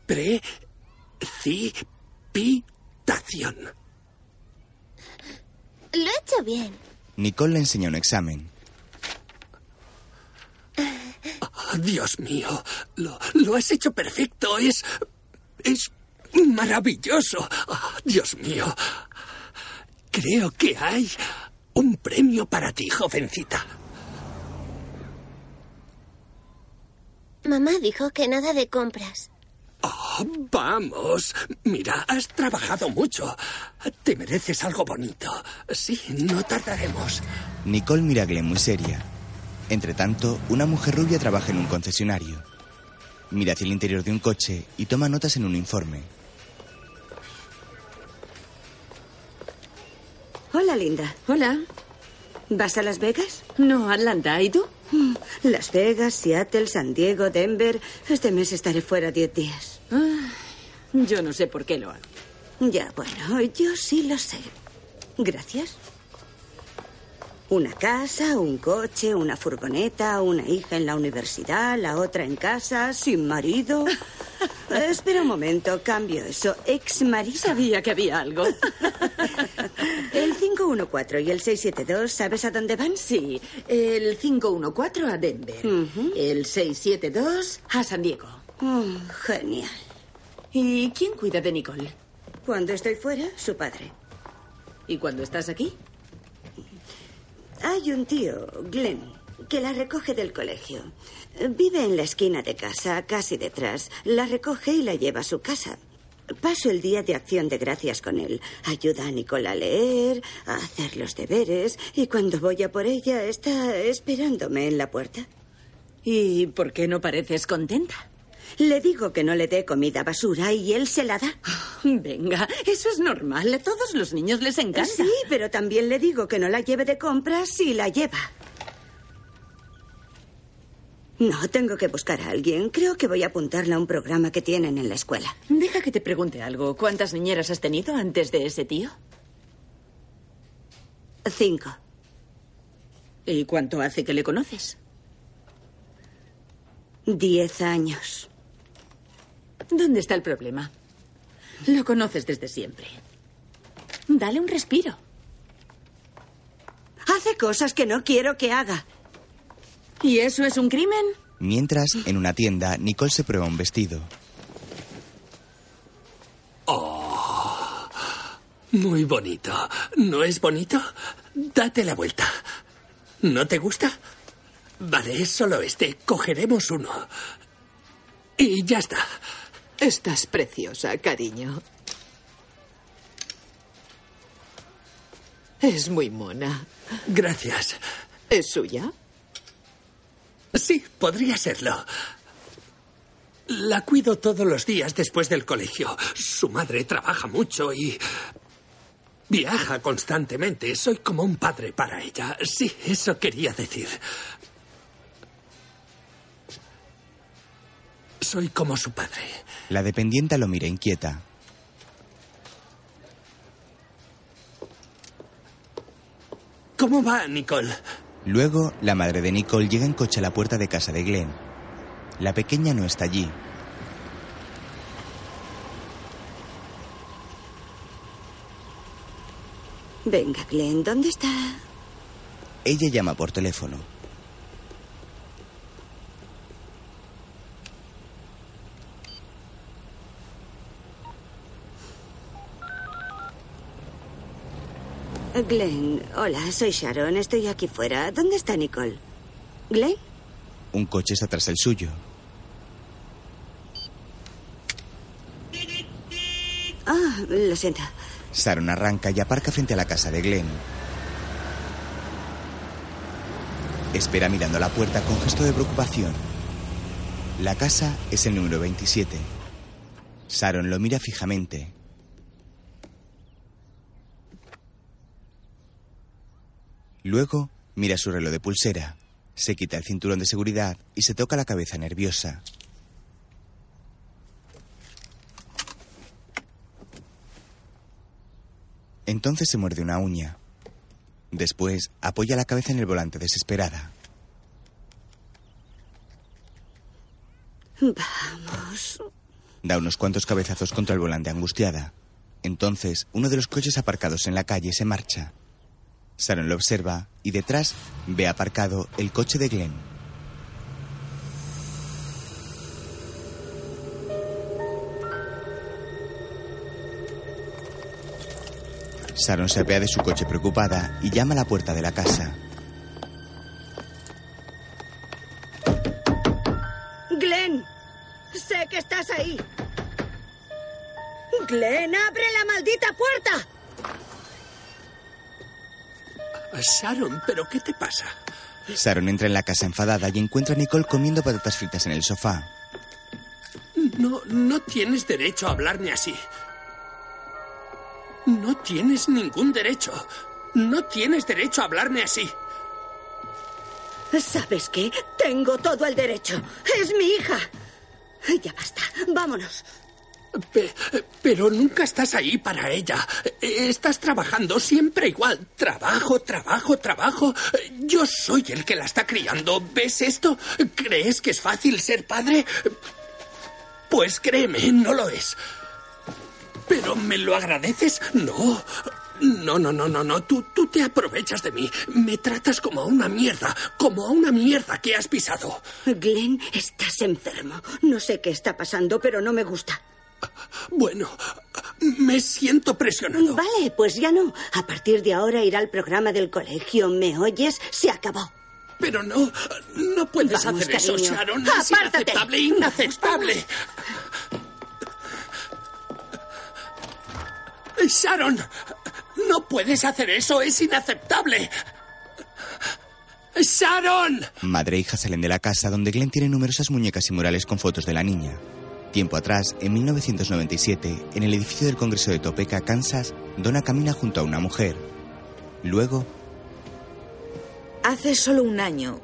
Precipitación. Lo he hecho bien. Nicole le enseña un examen. Oh, Dios mío, lo, lo has hecho perfecto. Es. es maravilloso. Oh, Dios mío. Creo que hay un premio para ti, jovencita. Mamá dijo que nada de compras. Oh, vamos. Mira, has trabajado mucho. Te mereces algo bonito. Sí, no tardaremos. Nicole mira a Glenn muy seria. Entre tanto, una mujer rubia trabaja en un concesionario. Mira hacia el interior de un coche y toma notas en un informe. Hola, Linda. Hola. ¿Vas a Las Vegas? No, Atlanta. ¿Y tú? Las Vegas, Seattle, San Diego, Denver. Este mes estaré fuera diez días. Ah, yo no sé por qué lo hago. Ya, bueno, yo sí lo sé. Gracias. Una casa, un coche, una furgoneta, una hija en la universidad, la otra en casa, sin marido. Espera un momento, cambio eso. Ex marido. Sabía que había algo. El 514 y el 672, ¿sabes a dónde van? Sí, el 514 a Denver. El 672 a San Diego. Mm, genial. ¿Y quién cuida de Nicole? Cuando estoy fuera, su padre. ¿Y cuando estás aquí? Hay un tío, Glenn, que la recoge del colegio. Vive en la esquina de casa, casi detrás. La recoge y la lleva a su casa. Paso el día de acción de gracias con él. Ayuda a Nicole a leer, a hacer los deberes, y cuando voy a por ella está esperándome en la puerta. ¿Y por qué no pareces contenta? Le digo que no le dé comida basura y él se la da. Venga, eso es normal. A todos los niños les encanta. Sí, pero también le digo que no la lleve de compras si la lleva. No, tengo que buscar a alguien. Creo que voy a apuntarla a un programa que tienen en la escuela. Deja que te pregunte algo. ¿Cuántas niñeras has tenido antes de ese tío? Cinco. ¿Y cuánto hace que le conoces? Diez años. ¿Dónde está el problema? Lo conoces desde siempre. Dale un respiro. Hace cosas que no quiero que haga. ¿Y eso es un crimen? Mientras, en una tienda, Nicole se prueba un vestido. Oh, muy bonito. ¿No es bonito? Date la vuelta. ¿No te gusta? Vale, es solo este. Cogeremos uno. Y ya está. Estás preciosa, cariño. Es muy mona. Gracias. ¿Es suya? Sí, podría serlo. La cuido todos los días después del colegio. Su madre trabaja mucho y viaja constantemente. Soy como un padre para ella. Sí, eso quería decir. Soy como su padre. La dependienta lo mira inquieta. ¿Cómo va, Nicole? Luego, la madre de Nicole llega en coche a la puerta de casa de Glenn. La pequeña no está allí. Venga, Glenn, ¿dónde está? Ella llama por teléfono. Glenn, hola, soy Sharon. Estoy aquí fuera. ¿Dónde está Nicole? ¿Glenn? Un coche está tras el suyo. Ah, lo siento. Sharon arranca y aparca frente a la casa de Glenn. Espera mirando a la puerta con gesto de preocupación. La casa es el número 27. Sharon lo mira fijamente. Luego mira su reloj de pulsera, se quita el cinturón de seguridad y se toca la cabeza nerviosa. Entonces se muerde una uña. Después apoya la cabeza en el volante desesperada. Vamos. Da unos cuantos cabezazos contra el volante angustiada. Entonces, uno de los coches aparcados en la calle se marcha. Sharon lo observa y detrás ve aparcado el coche de Glenn. Sharon se apea de su coche preocupada y llama a la puerta de la casa. Glenn, sé que estás ahí. Glenn, abre la maldita puerta. Sharon, ¿pero qué te pasa? Sharon entra en la casa enfadada y encuentra a Nicole comiendo patatas fritas en el sofá. No, no tienes derecho a hablarme así. No tienes ningún derecho. No tienes derecho a hablarme así. ¿Sabes qué? Tengo todo el derecho. Es mi hija. Ya basta. Vámonos. Pe- pero nunca estás ahí para ella. Estás trabajando siempre igual. Trabajo, trabajo, trabajo. Yo soy el que la está criando. ¿Ves esto? ¿Crees que es fácil ser padre? Pues créeme, no lo es. ¿Pero me lo agradeces? No. No, no, no, no, no. Tú, tú te aprovechas de mí. Me tratas como a una mierda. Como a una mierda que has pisado. Glenn, estás enfermo. No sé qué está pasando, pero no me gusta. Bueno, me siento presionado. Vale, pues ya no. A partir de ahora irá al programa del colegio. ¿Me oyes? Se acabó. Pero no, no puedes Vamos, hacer eso. Sharon. Es Apártate. inaceptable, inaceptable. Sharon, no puedes hacer eso, es inaceptable. Sharon. Madre e hija salen de la casa donde Glenn tiene numerosas muñecas y murales con fotos de la niña. Tiempo atrás, en 1997, en el edificio del Congreso de Topeka, Kansas, Donna camina junto a una mujer. Luego, Hace solo un año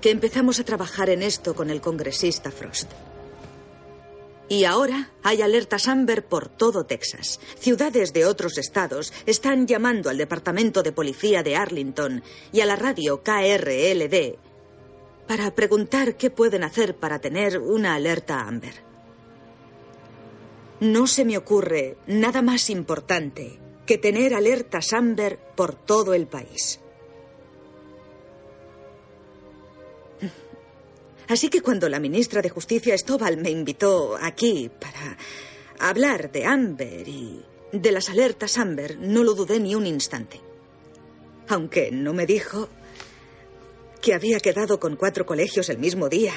que empezamos a trabajar en esto con el congresista Frost. Y ahora hay alertas Amber por todo Texas. Ciudades de otros estados están llamando al Departamento de Policía de Arlington y a la radio KRLD para preguntar qué pueden hacer para tener una alerta Amber. No se me ocurre nada más importante que tener alertas Amber por todo el país. Así que cuando la ministra de Justicia Estóbal me invitó aquí para hablar de Amber y de las alertas Amber, no lo dudé ni un instante. Aunque no me dijo que había quedado con cuatro colegios el mismo día,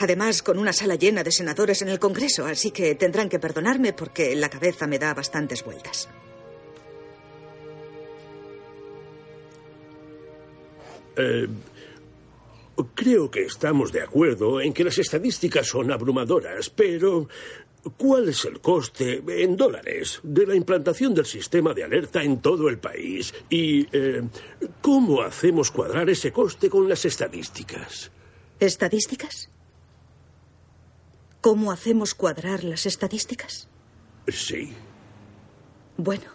además con una sala llena de senadores en el Congreso, así que tendrán que perdonarme porque la cabeza me da bastantes vueltas. Eh, creo que estamos de acuerdo en que las estadísticas son abrumadoras, pero ¿cuál es el coste en dólares de la implantación del sistema de alerta en todo el país? ¿Y eh, cómo hacemos cuadrar ese coste con las estadísticas? ¿Estadísticas? ¿Cómo hacemos cuadrar las estadísticas? Sí. Bueno.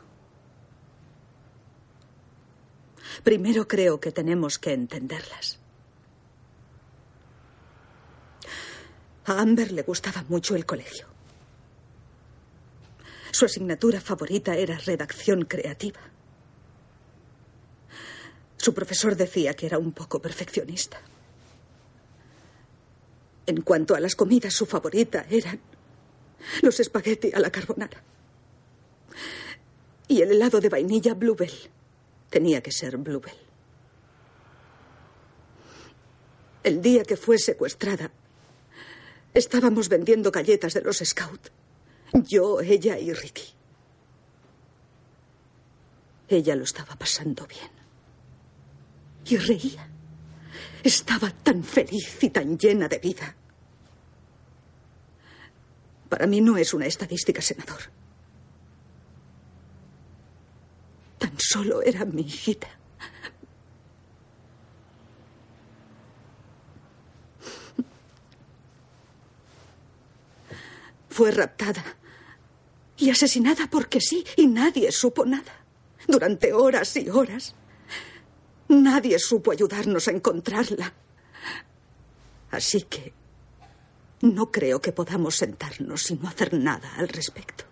Primero creo que tenemos que entenderlas. A Amber le gustaba mucho el colegio. Su asignatura favorita era redacción creativa. Su profesor decía que era un poco perfeccionista. En cuanto a las comidas, su favorita eran los espagueti a la carbonara. Y el helado de vainilla Bluebell. Tenía que ser Bluebell. El día que fue secuestrada, estábamos vendiendo galletas de los Scout. Yo, ella y Ricky. Ella lo estaba pasando bien. Y reía. Estaba tan feliz y tan llena de vida. Para mí no es una estadística, senador. Tan solo era mi hijita. Fue raptada y asesinada porque sí, y nadie supo nada. Durante horas y horas. Nadie supo ayudarnos a encontrarla. Así que no creo que podamos sentarnos y no hacer nada al respecto.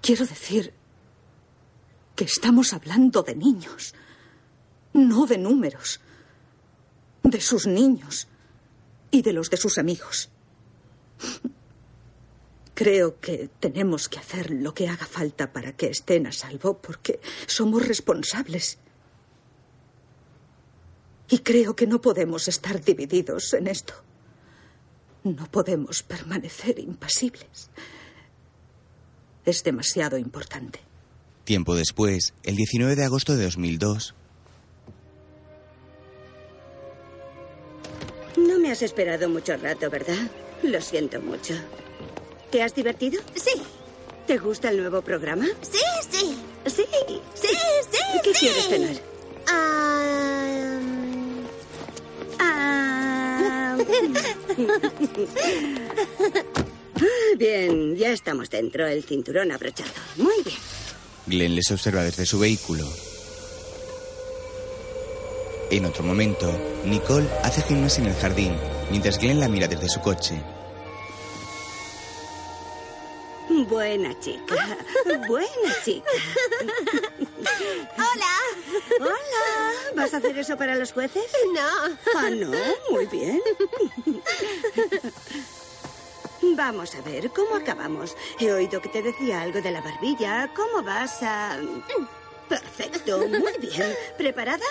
Quiero decir que estamos hablando de niños, no de números, de sus niños y de los de sus amigos. Creo que tenemos que hacer lo que haga falta para que estén a salvo porque somos responsables. Y creo que no podemos estar divididos en esto. No podemos permanecer impasibles. Es demasiado importante. Tiempo después, el 19 de agosto de 2002, No me has esperado mucho rato, ¿verdad? Lo siento mucho. ¿Te has divertido? Sí. ¿Te gusta el nuevo programa? Sí, sí. Sí. Sí, sí, ¿Qué sí. quieres cenar? Ah, Bien, ya estamos dentro, el cinturón abrochado. Muy bien. Glenn les observa desde su vehículo. En otro momento, Nicole hace gimnasia en el jardín, mientras Glenn la mira desde su coche. Buena chica. Buena chica. Hola. Hola. ¿Vas a hacer eso para los jueces? No. Ah, no. Muy bien. Vamos a ver, ¿cómo acabamos? He oído que te decía algo de la barbilla. ¿Cómo vas a...? Perfecto, muy bien. ¿Preparada?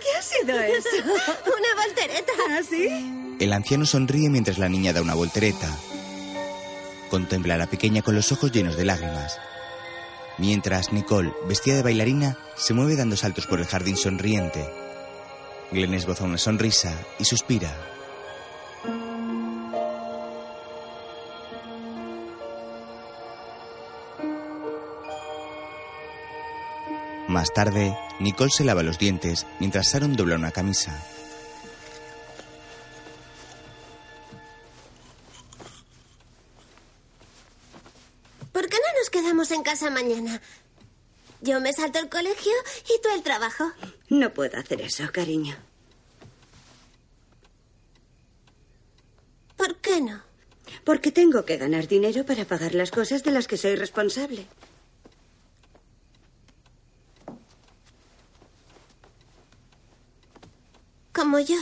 ¿Qué ha sido eso? Una voltereta. ¿Ah, sí? El anciano sonríe mientras la niña da una voltereta. Contempla a la pequeña con los ojos llenos de lágrimas. Mientras Nicole, vestida de bailarina, se mueve dando saltos por el jardín sonriente. Glenn esboza una sonrisa y suspira. Más tarde, Nicole se lava los dientes mientras Sharon dobla una camisa. Yo me salto el colegio y tú el trabajo. No puedo hacer eso, cariño. ¿Por qué no? Porque tengo que ganar dinero para pagar las cosas de las que soy responsable. Como yo.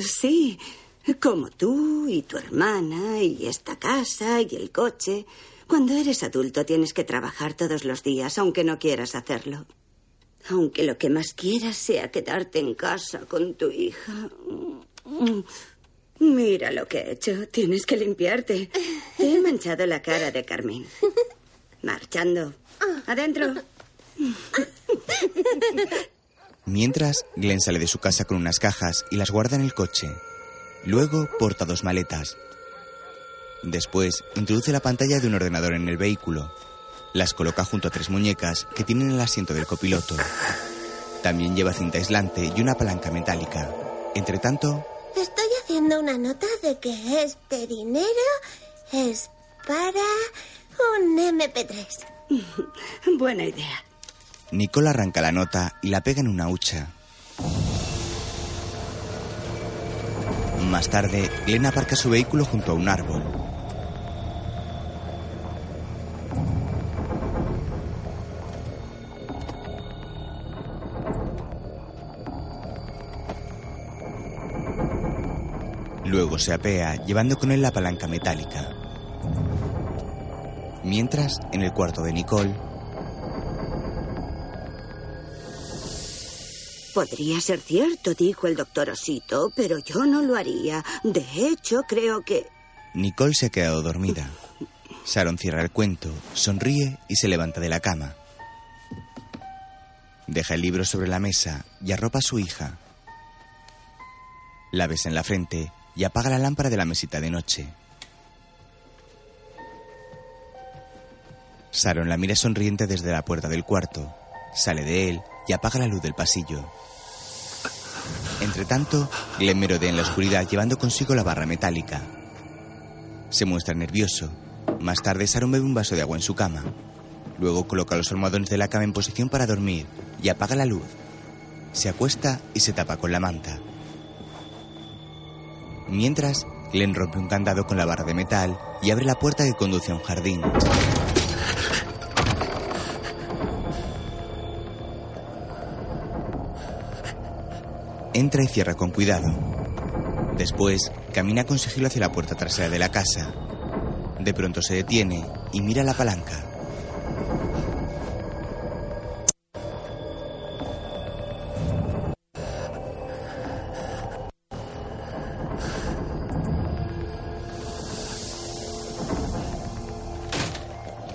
Sí, como tú y tu hermana y esta casa y el coche. Cuando eres adulto tienes que trabajar todos los días, aunque no quieras hacerlo. Aunque lo que más quieras sea quedarte en casa con tu hija. Mira lo que he hecho. Tienes que limpiarte. Te he manchado la cara de Carmen. Marchando. Adentro. Mientras, Glenn sale de su casa con unas cajas y las guarda en el coche. Luego porta dos maletas. Después, introduce la pantalla de un ordenador en el vehículo. Las coloca junto a tres muñecas que tienen el asiento del copiloto. También lleva cinta aislante y una palanca metálica. Entre tanto, Estoy haciendo una nota de que este dinero es para un MP3. Buena idea. Nicole arranca la nota y la pega en una hucha. Más tarde, Glenn aparca su vehículo junto a un árbol. Luego se apea, llevando con él la palanca metálica. Mientras, en el cuarto de Nicole, Podría ser cierto, dijo el doctor Osito, pero yo no lo haría. De hecho, creo que... Nicole se ha quedado dormida. Sharon cierra el cuento, sonríe y se levanta de la cama. Deja el libro sobre la mesa y arropa a su hija. La besa en la frente y apaga la lámpara de la mesita de noche. Sharon la mira sonriente desde la puerta del cuarto, sale de él y apaga la luz del pasillo. Entre tanto, Glenn merodea en la oscuridad llevando consigo la barra metálica. Se muestra nervioso. Más tarde, Sharon bebe un vaso de agua en su cama. Luego coloca los almohadones de la cama en posición para dormir y apaga la luz. Se acuesta y se tapa con la manta. Mientras, Glenn rompe un candado con la barra de metal y abre la puerta que conduce a un jardín. Entra y cierra con cuidado. Después, camina con sigilo hacia la puerta trasera de la casa. De pronto se detiene y mira la palanca.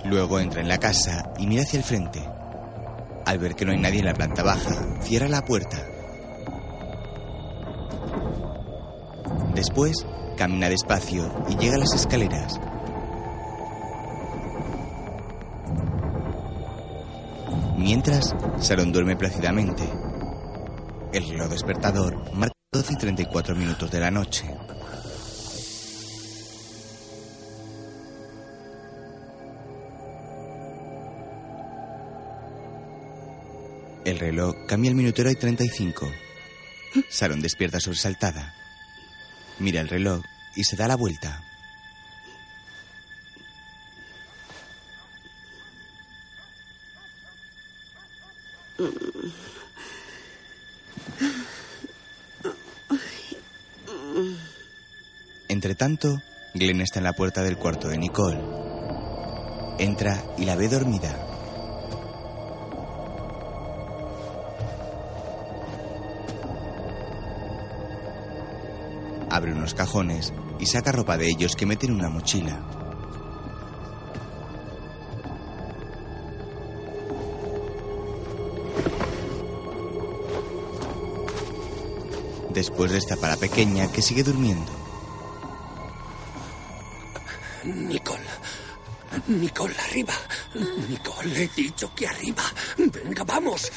Luego entra en la casa y mira hacia el frente. Al ver que no hay nadie en la planta baja, cierra la puerta. Después, camina despacio y llega a las escaleras. Mientras, Sharon duerme plácidamente. El reloj despertador marca 12 y 34 minutos de la noche. El reloj cambia el minutero y 35. Sharon despierta sobresaltada. Mira el reloj y se da la vuelta. Entre tanto, Glenn está en la puerta del cuarto de Nicole. Entra y la ve dormida. Abre unos cajones y saca ropa de ellos que mete en una mochila. Después destapa a la pequeña que sigue durmiendo. Nicole. Nicole, arriba. Nicole, he dicho que arriba. Venga, vamos.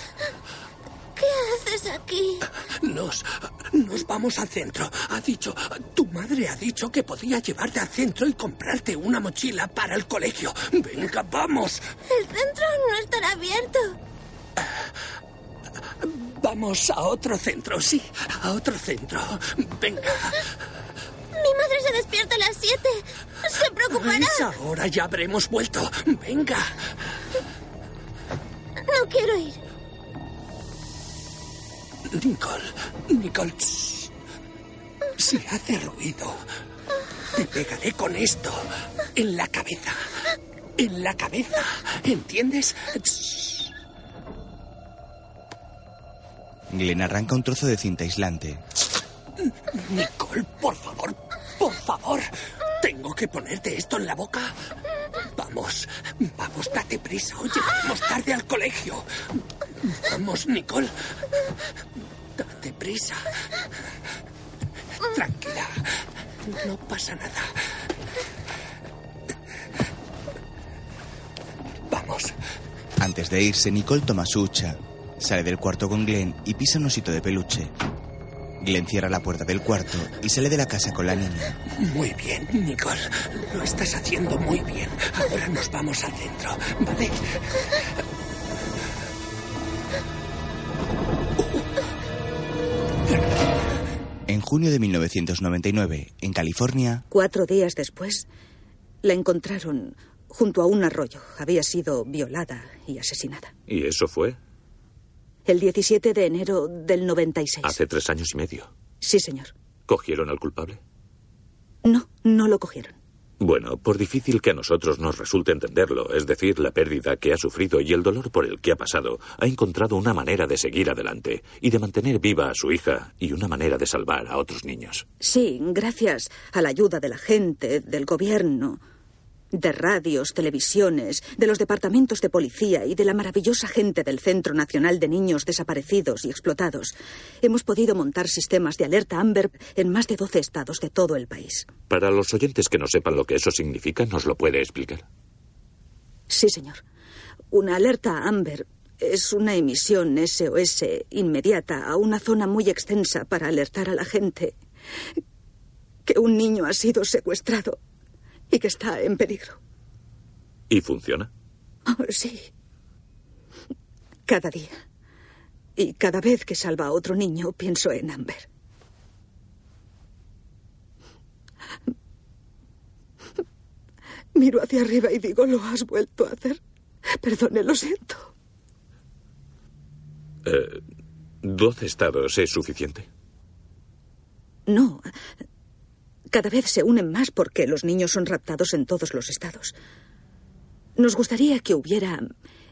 ¿Qué haces aquí? Nos, nos vamos al centro. Ha dicho, tu madre ha dicho que podía llevarte al centro y comprarte una mochila para el colegio. Venga, vamos. El centro no estará abierto. Vamos a otro centro, sí, a otro centro. Venga. Mi madre se despierta a las siete. Se preocupará. Esa hora ya habremos vuelto. Venga. No quiero ir. Nicole, Nicole. shh. Si hace ruido, te pegaré con esto en la cabeza. En la cabeza. ¿Entiendes? Shh. Glenn arranca un trozo de cinta aislante. Nicole, por favor, por favor. Tengo que ponerte esto en la boca. Vamos, vamos, date prisa o llegaremos tarde al colegio. Vamos, Nicole. Date prisa. Tranquila. No pasa nada. Vamos. Antes de irse, Nicole toma su hucha. Sale del cuarto con Glenn y pisa un osito de peluche. Glenn cierra la puerta del cuarto y sale de la casa con la niña. Muy bien, Nicole. Lo estás haciendo muy bien. Ahora nos vamos al centro, ¿vale? En junio de 1999, en California, Cuatro días después, la encontraron junto a un arroyo. Había sido violada y asesinada. ¿Y eso fue? El 17 de enero del 96. Hace tres años y medio. Sí, señor. ¿Cogieron al culpable? No, no lo cogieron. Bueno, por difícil que a nosotros nos resulte entenderlo, es decir, la pérdida que ha sufrido y el dolor por el que ha pasado, ha encontrado una manera de seguir adelante y de mantener viva a su hija y una manera de salvar a otros niños. Sí, gracias a la ayuda de la gente, del gobierno. De radios, televisiones, de los departamentos de policía y de la maravillosa gente del Centro Nacional de Niños Desaparecidos y Explotados, hemos podido montar sistemas de alerta Amber en más de 12 estados de todo el país. Para los oyentes que no sepan lo que eso significa, ¿nos lo puede explicar? Sí, señor. Una alerta Amber es una emisión SOS inmediata a una zona muy extensa para alertar a la gente que un niño ha sido secuestrado y que está en peligro. ¿Y funciona? Oh, sí. Cada día. Y cada vez que salva a otro niño, pienso en Amber. Miro hacia arriba y digo, lo has vuelto a hacer. Perdone, lo siento. Eh, ¿Doce estados es suficiente? No. Cada vez se unen más porque los niños son raptados en todos los estados. Nos gustaría que hubiera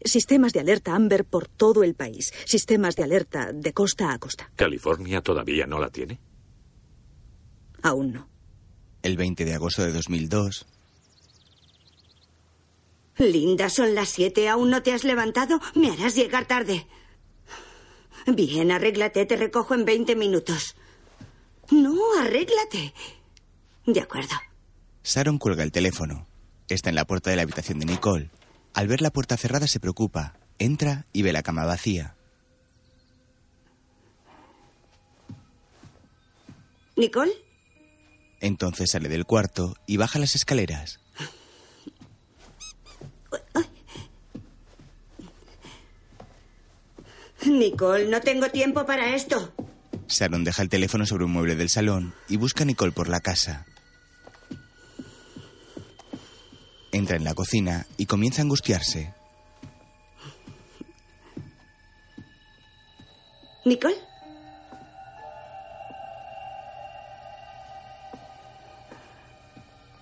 sistemas de alerta Amber por todo el país, sistemas de alerta de costa a costa. ¿California todavía no la tiene? Aún no. El 20 de agosto de 2002. Linda, son las siete. ¿Aún no te has levantado? Me harás llegar tarde. Bien, arréglate. Te recojo en 20 minutos. No, arréglate. De acuerdo. Sharon cuelga el teléfono. Está en la puerta de la habitación de Nicole. Al ver la puerta cerrada se preocupa. Entra y ve la cama vacía. ¿Nicole? Entonces sale del cuarto y baja las escaleras. Nicole, no tengo tiempo para esto. Sharon deja el teléfono sobre un mueble del salón y busca a Nicole por la casa. Entra en la cocina y comienza a angustiarse. ¿Nicole?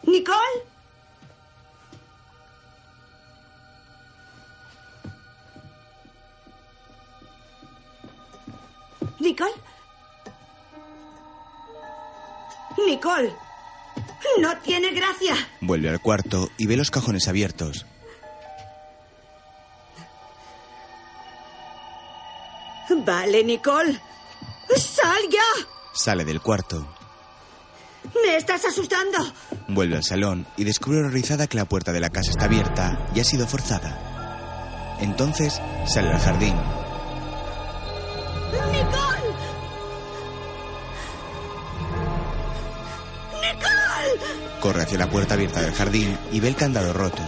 ¿Nicole? ¿Nicole? Nicole. No tiene gracia. Vuelve al cuarto y ve los cajones abiertos. Vale, Nicole. ¡Sal ya! Sale del cuarto. ¡Me estás asustando! Vuelve al salón y descubre horrorizada que la puerta de la casa está abierta y ha sido forzada. Entonces sale al jardín. ¡Nicole! Corre hacia la puerta abierta del jardín y ve el candado roto.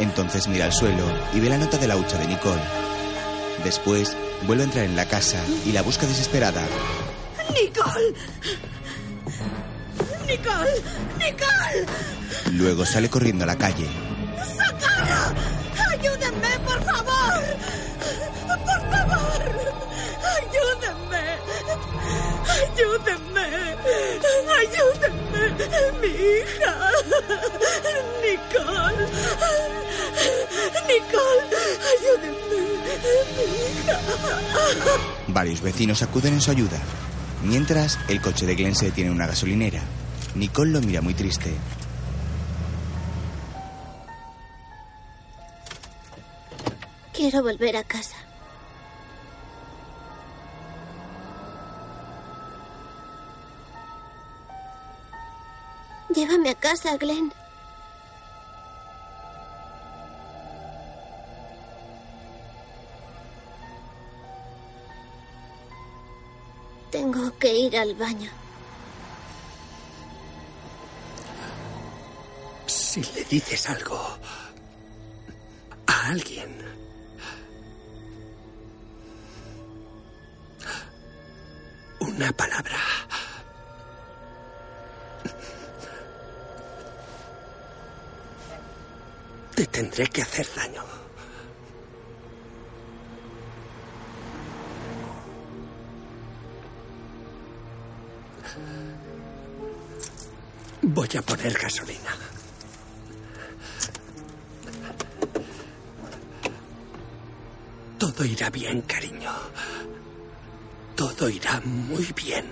Entonces mira al suelo y ve la nota de la hucha de Nicole. Después vuelve a entrar en la casa y la busca desesperada. ¡Nicole! ¡Nicole! ¡Nicole! Luego sale corriendo a la calle. ¡Socorro! ¡Ayúdenme, por favor! ¡Por favor! ¡Ayúdenme! ¡Ayúdenme! ¡Ayúdenme! ¡Mi hija! ¡Nicole! ¡Nicole! ¡Ayúdenme! ¡Mi hija! Varios vecinos acuden en su ayuda. Mientras, el coche de Glenn se detiene en una gasolinera. Nicole lo mira muy triste. Quiero volver a casa. Llévame a casa, Glenn. Tengo que ir al baño. Si le dices algo a alguien, una palabra, te tendré que hacer daño. Voy a poner gasolina. Todo irá bien, cariño. Todo irá muy bien.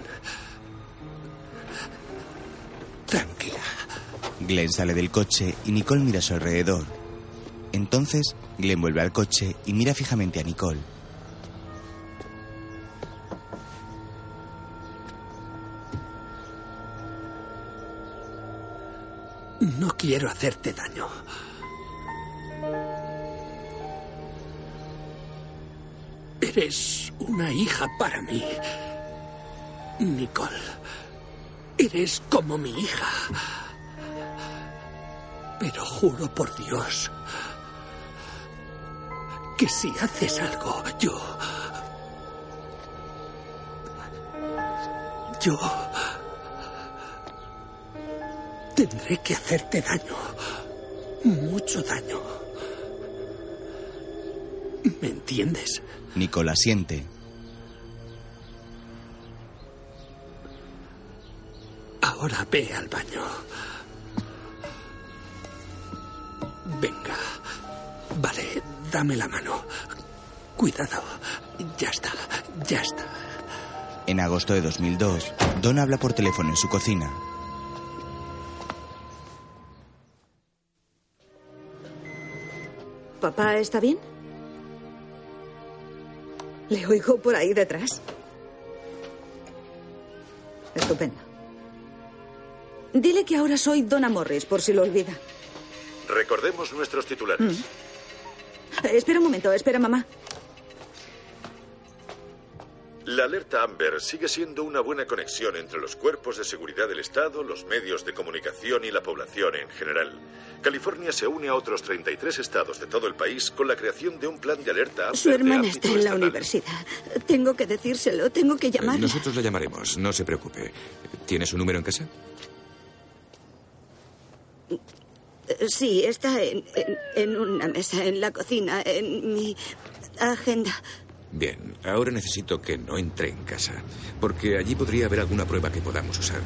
Tranquila. Glenn sale del coche y Nicole mira a su alrededor. Entonces, Glenn vuelve al coche y mira fijamente a Nicole. No quiero hacerte daño. Eres una hija para mí. Nicole. Eres como mi hija. Pero juro por Dios que si haces algo, yo... Yo... Tendré que hacerte daño. Mucho daño. ¿Me entiendes? Nicole asiente. Ahora ve al baño. Dame la mano. Cuidado. Ya está, ya está. En agosto de 2002, Don habla por teléfono en su cocina. ¿Papá está bien? Le oigo por ahí detrás. Estupendo. Dile que ahora soy Donna Morris, por si lo olvida. Recordemos nuestros titulares. Mm. Eh, Espera un momento, espera, mamá. La alerta Amber sigue siendo una buena conexión entre los cuerpos de seguridad del Estado, los medios de comunicación y la población en general. California se une a otros 33 estados de todo el país con la creación de un plan de alerta Amber Su hermana está en la estatal. universidad. Tengo que decírselo, tengo que llamarla. Nosotros la llamaremos, no se preocupe. ¿Tiene su número en casa? Sí, está en, en- en una mesa, en la cocina, en mi agenda. Bien, ahora necesito que no entre en casa, porque allí podría haber alguna prueba que podamos usar.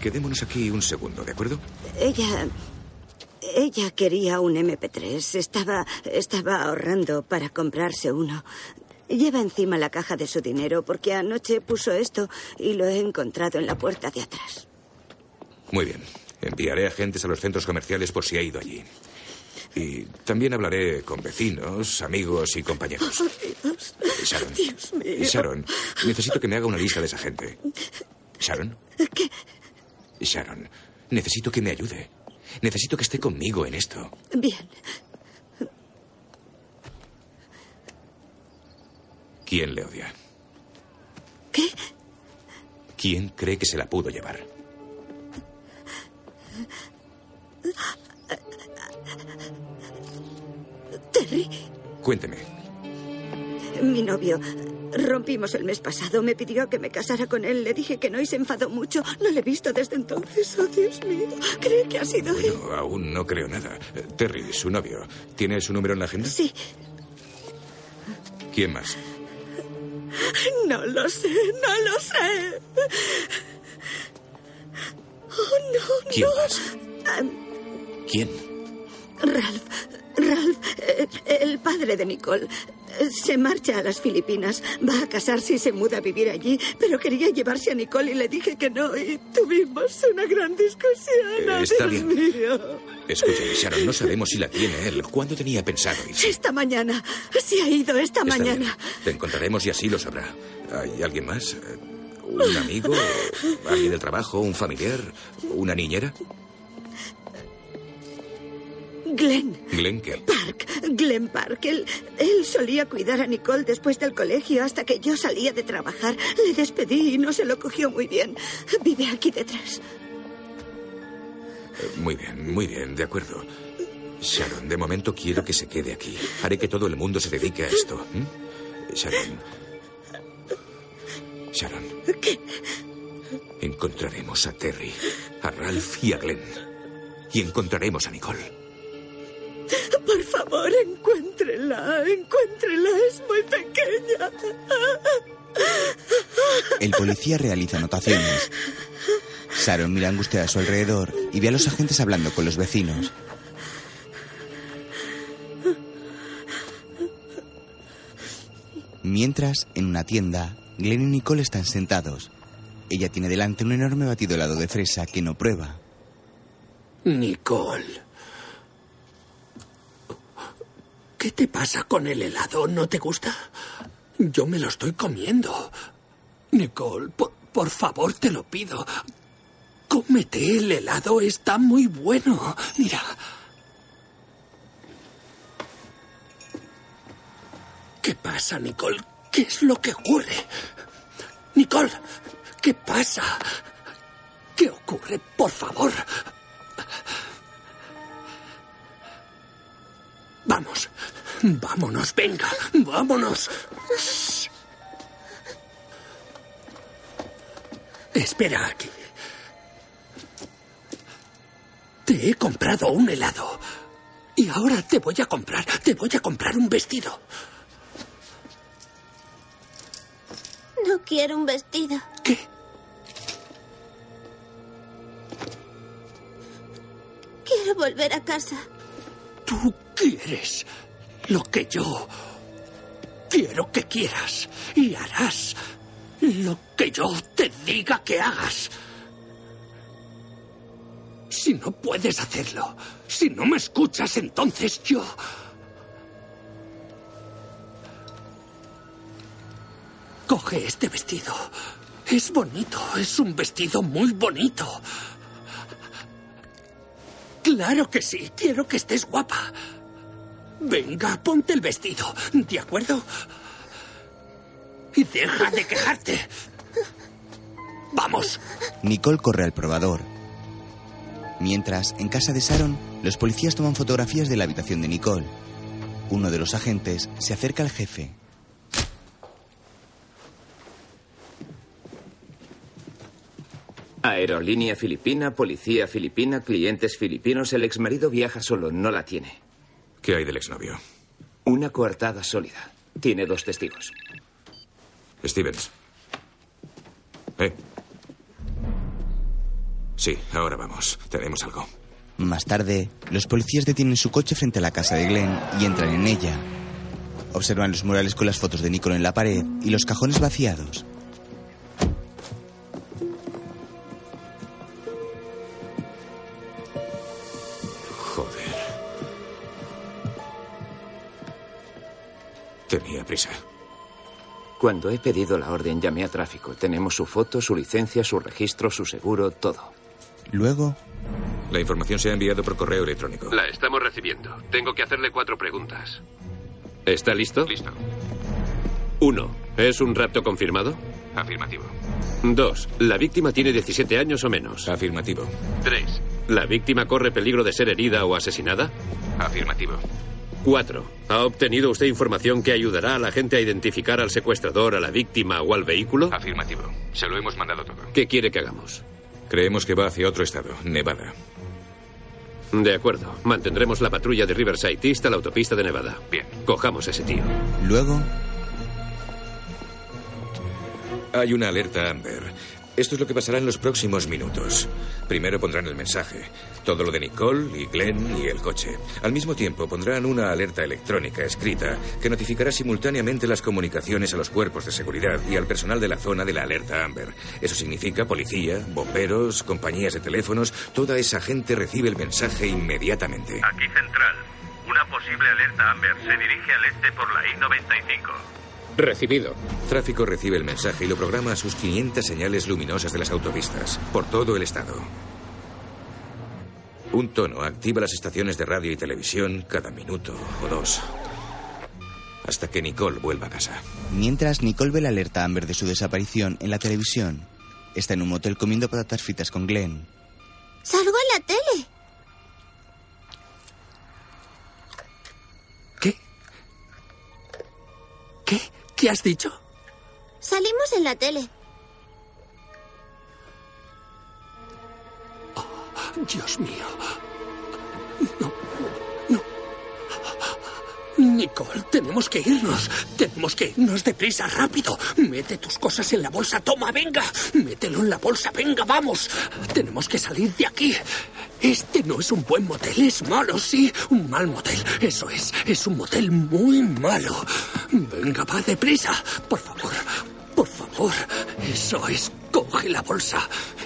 Quedémonos aquí un segundo, ¿de acuerdo? Ella. Ella quería un MP3. Estaba. estaba ahorrando para comprarse uno. Lleva encima la caja de su dinero porque anoche puso esto y lo he encontrado en la puerta de atrás. Muy bien. Enviaré agentes a los centros comerciales por si ha ido allí. Y también hablaré con vecinos, amigos y compañeros. Dios. Sharon. Dios mío. Sharon, necesito que me haga una lista de esa gente. Sharon. ¿Qué? Sharon, necesito que me ayude. Necesito que esté conmigo en esto. Bien. ¿Quién le odia? ¿Qué? ¿Quién cree que se la pudo llevar? Terry, Cuénteme. mi novio. Rompimos el mes pasado. Me pidió que me casara con él. Le dije que no y se enfadó mucho. No le he visto desde entonces. Oh, Dios mío. ¿Cree que ha sido él? No, aún no creo nada. Terry, su novio. ¿Tiene su número en la agenda? Sí. ¿Quién más? No lo sé, no lo sé. No, ¿Quién no. más? ¿Quién? Ralph, Ralph, eh, el padre de Nicole. Se marcha a las Filipinas. Va a casarse y se muda a vivir allí. Pero quería llevarse a Nicole y le dije que no. Y tuvimos una gran discusión. Eh, está Dios bien. mío. Escúcheme, Sharon, no sabemos si la tiene él. ¿Cuándo tenía pensado irse? Esta mañana. Se ha ido esta Está mañana. bien. Te encontraremos y así lo sabrá. ¿Hay alguien más? ¿Un amigo? ¿Alguien del trabajo? ¿Un familiar? ¿Una niñera? Glenn. Glenn Kelp. Park, Glenn Park. Él, él solía cuidar a Nicole después del colegio hasta que yo salía de trabajar. Le despedí y no se lo cogió muy bien. Vive aquí detrás. Eh, Muy bien, muy bien, de acuerdo. Sharon, de momento quiero que se quede aquí. Haré que todo el mundo se dedique a esto. Sharon. Sharon. ¿Qué? Encontraremos a Terry, a Ralph y a Glenn. Y encontraremos a Nicole. Por favor, encuéntrela. Encuéntrela. Es muy pequeña. El policía realiza anotaciones. Sharon mira angustiada a su alrededor y ve a los agentes hablando con los vecinos. Mientras, en una tienda, Glenn y Nicole están sentados. Ella tiene delante un enorme batido helado de fresa que no prueba. Nicole. ¿Qué te pasa con el helado? ¿No te gusta? Yo me lo estoy comiendo. Nicole, por, favor, te lo pido. Cómete el helado, está muy bueno. Mira. ¿Qué pasa, Nicole? ¿Qué es lo que ocurre? Nicole, ¿qué pasa? ¿Qué ocurre? Por favor. Vamos. Vámonos, venga. Vámonos. Espera aquí. Te he comprado un helado. Y ahora te voy a comprar, te voy a comprar un vestido. No quiero un vestido. ¿Qué? Quiero volver a casa. Tú quieres lo que yo quiero que quieras y harás lo que yo te diga que hagas. Si no puedes hacerlo, si no me escuchas, entonces yo... Coge este vestido. Es bonito, es un vestido muy bonito. Claro que sí, quiero que estés guapa. Venga, ponte el vestido, ¿de acuerdo? Y deja de quejarte. Vamos. Nicole corre al probador. Mientras, en casa de Sharon, los policías toman fotografías de la habitación de Nicole. Uno de los agentes se acerca al jefe. Aerolínea filipina, policía filipina, clientes filipinos. El exmarido viaja solo, no la tiene. ¿Qué hay del exnovio? Una coartada sólida. Tiene dos testigos. Stevens. ¿Eh? Sí, ahora vamos. Tenemos algo. Más tarde, los policías detienen su coche frente a la casa de Glenn y entran en ella. Observan los murales con las fotos de Nicole en la pared y los cajones vaciados. Tenía prisa. Cuando he pedido la orden llamé a tráfico. Tenemos su foto, su licencia, su registro, su seguro, todo. Luego, La información se ha enviado por correo electrónico. La estamos recibiendo. Tengo que hacerle cuatro preguntas. ¿Está listo? Listo. Uno. ¿Es un rapto confirmado? Afirmativo. Dos. ¿La víctima tiene 17 años o menos? Afirmativo. Tres. ¿La víctima corre peligro de ser herida o asesinada? Afirmativo. Cuatro. ¿Ha obtenido usted información que ayudará a la gente a identificar al secuestrador, a la víctima o al vehículo? Afirmativo. Se lo hemos mandado todo. ¿Qué quiere que hagamos? Creemos que va hacia otro estado, Nevada. De acuerdo. Mantendremos la patrulla de Riverside East a la autopista de Nevada. Bien. Cojamos a ese tío. luego, Hay una alerta Amber. Esto es lo que pasará en los próximos minutos. Primero pondrán el mensaje, todo lo de Nicole y Glenn y el coche. Al mismo tiempo pondrán una alerta electrónica escrita que notificará simultáneamente las comunicaciones a los cuerpos de seguridad y al personal de la zona de la alerta Amber. Eso significa policía, bomberos, compañías de teléfonos, toda esa gente recibe el mensaje inmediatamente. Aquí Central. Una posible alerta Amber se dirige al este por la I-95. Recibido. Tráfico recibe el mensaje y lo programa a sus 500 señales luminosas de las autopistas, por todo el estado. Un tono activa las estaciones de radio y televisión cada minuto o dos. Hasta que Nicole vuelva a casa. mientras Nicole ve la alerta Amber de su desaparición en la televisión, está en un motel comiendo patatas fritas con Glenn. Salgo en la tele. ¿Qué? ¿Qué has dicho? Salimos en la tele. Dios mío. No, no. Nicole, tenemos que irnos. Tenemos que irnos deprisa, rápido. Mete tus cosas en la bolsa. Toma, venga. Mételo en la bolsa. Venga, vamos. Tenemos que salir de aquí. Este no es un buen motel. Es malo, sí. Un mal motel. Eso es. Es un motel muy malo. Venga, va deprisa. Por favor. Por favor. Eso es. Coge la bolsa.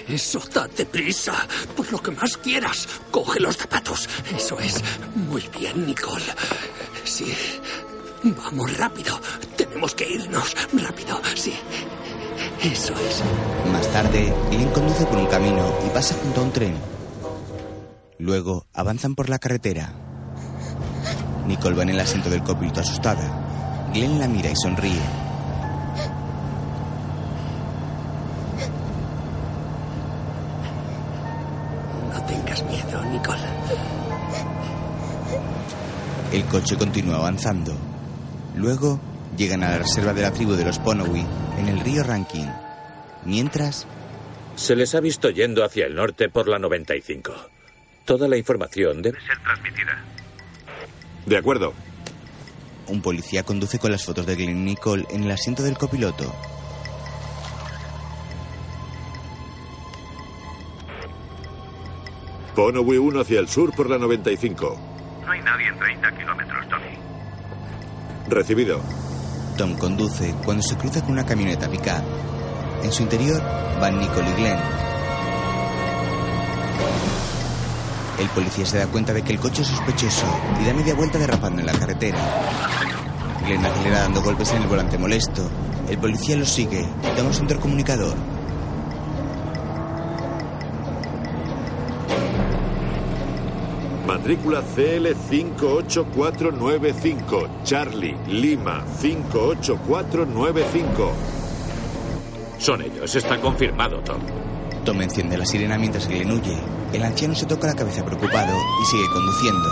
Eso, date prisa. Por lo que más quieras. Coge los zapatos. Eso es. Muy bien, Nicole. Sí. Vamos rápido. Tenemos que irnos. Rápido. Sí. Eso es. Más tarde, Glenn conduce por un camino y pasa junto a un tren. Luego avanzan por la carretera. Nicole va en el asiento del copiloto asustada. Glenn la mira y sonríe. Nicole. El coche continúa avanzando. Luego llegan a la reserva de la tribu de los Ponowi en el río Rankin. Mientras, Se les ha visto yendo hacia el norte por la 95. Toda la información debe ser transmitida. De acuerdo. Un policía conduce con las fotos de Glenn y Nicole en el asiento del copiloto. Ponowi 1 hacia el sur por la 95. No hay nadie en 30 kilómetros, Tony. Recibido. Tom conduce cuando se cruza con una camioneta pickup. En su interior van Nicole y Glenn. El policía se da cuenta de que el coche es sospechoso y da media vuelta derrapando en la carretera. Glenn acelera dando golpes en el volante molesto. El policía lo sigue y toma su intercomunicador. Matrícula CL 58495. Charlie, Lima 58495. Son ellos, está confirmado, Tom. Tom enciende la sirena mientras Glenn huye. El anciano se toca la cabeza preocupado y sigue conduciendo.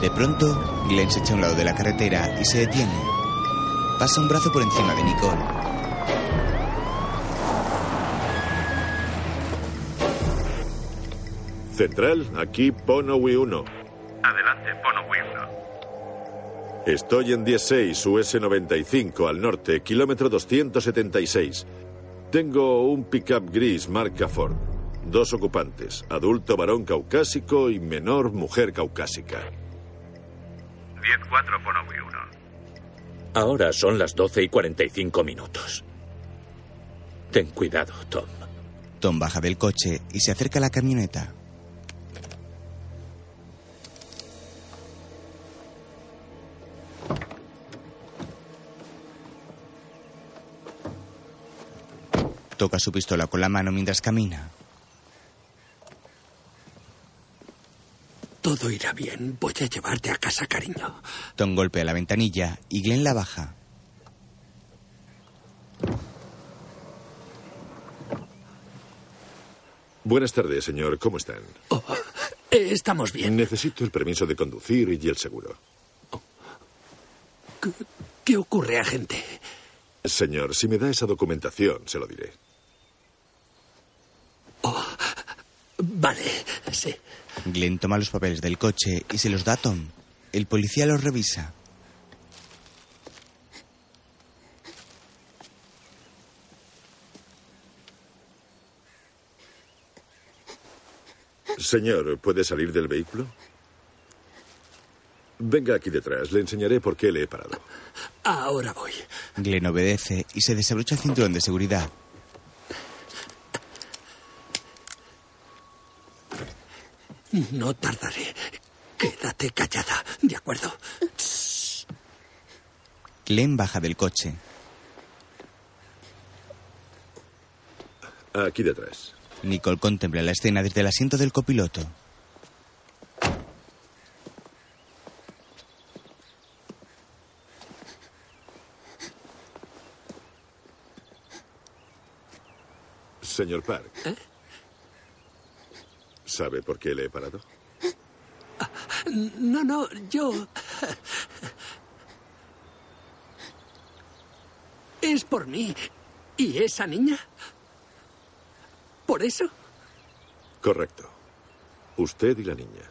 De pronto, Glenn se echa a un lado de la carretera y se detiene. Pasa un brazo por encima de Nicole. Central, aquí Ponowi 1. Adelante, Pono 1. Estoy en 16 US 95 al norte, kilómetro 276. Tengo un pickup gris marca Ford. Dos ocupantes, adulto varón caucásico y menor mujer caucásica. 10-4, Pono 1. Ahora son las 12 y 45 minutos. Ten cuidado, Tom. Tom baja del coche y se acerca a la camioneta. Toca su pistola con la mano mientras camina. Todo irá bien. Voy a llevarte a casa, cariño. Tom golpea la ventanilla y Glenn la baja. Buenas tardes, señor. ¿Cómo están? Eh, estamos bien. Necesito el permiso de conducir y el seguro. ¿Qué, qué ocurre, agente? Señor, si me da esa documentación, se lo diré. Vale, sí. Glenn toma los papeles del coche y se los da a Tom. El policía los revisa. Señor, ¿puede salir del vehículo? Venga aquí detrás. Le enseñaré por qué le he parado. Ahora voy. Glenn obedece y se desabrocha el cinturón de seguridad. No tardaré. Quédate callada, ¿de acuerdo? Glenn baja del coche. Aquí detrás. Nicole contempla la escena desde el asiento del copiloto. Señor Park. ¿Sabe por qué le he parado? No, no, yo... Es por mí. ¿Y esa niña? ¿Por eso? Correcto. Usted y la niña.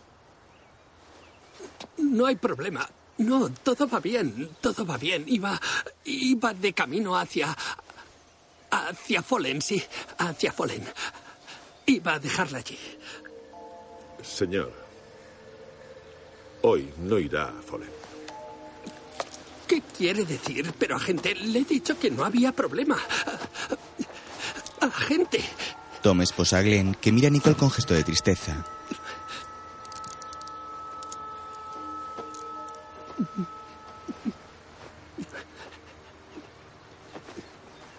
No hay problema. No, todo va bien, todo va bien. Iba, iba de camino hacia, hacia Follen, sí, hacia Follen. Iba a dejarla allí. Señor. Hoy no irá a Follett. ¿Qué quiere decir? Pero, agente, le he dicho que no había problema. Agente. Tom esposa a Glenn, que mira a Nicole con gesto de tristeza.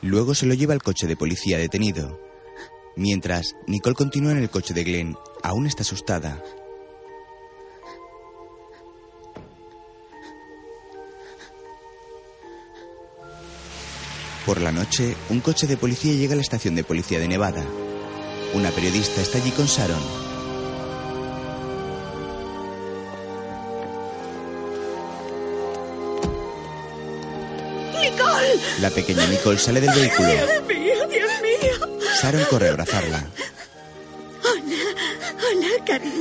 Luego se lo lleva al coche de policía detenido. Mientras, Nicole continúa en el coche de Glenn. Aún está asustada. Por la noche, un coche de policía llega a la estación de policía de Nevada. Una periodista está allí con Sharon. ¡Nicole! La pequeña Nicole sale del vehículo. Dios mío, Dios mío. Sharon corre a abrazarla.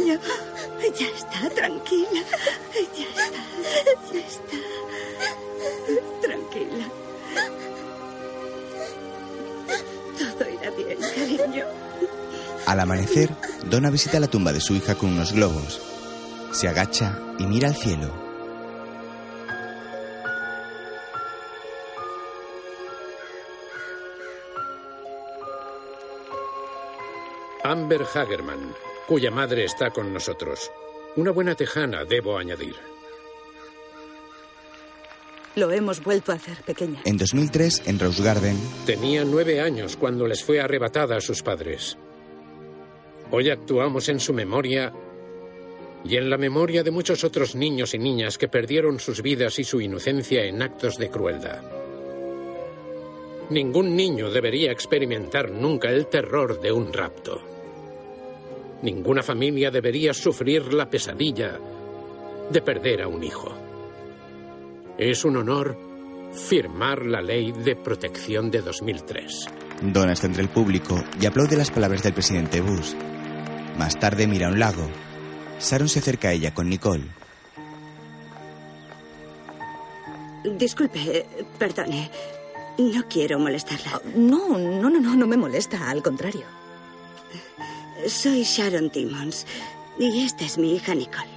Ya está, tranquila. Ya está, ya está. Tranquila. Todo irá bien, cariño. Al amanecer, Donna visita la tumba de su hija con unos globos. Se agacha y mira al cielo. Amber Hagerman, cuya madre está con nosotros. Una buena tejana, debo añadir. Lo hemos vuelto a hacer, pequeña. En 2003, en Rose Garden, Tenía nueve años cuando les fue arrebatada a sus padres. Hoy actuamos en su memoria y en la memoria de muchos otros niños y niñas que perdieron sus vidas y su inocencia en actos de crueldad. Ningún niño debería experimentar nunca el terror de un rapto. Ninguna familia debería sufrir la pesadilla de perder a un hijo. Es un honor firmar la ley de protección de 2003. Donna está entre el público y aplaude las palabras del presidente Bush. Más tarde mira a un lago. Sharon se acerca a ella con Nicole. Disculpe, perdone. No quiero molestarla. No, no, no, no, no me molesta, al contrario. Soy Sharon Timmons y esta es mi hija Nicole.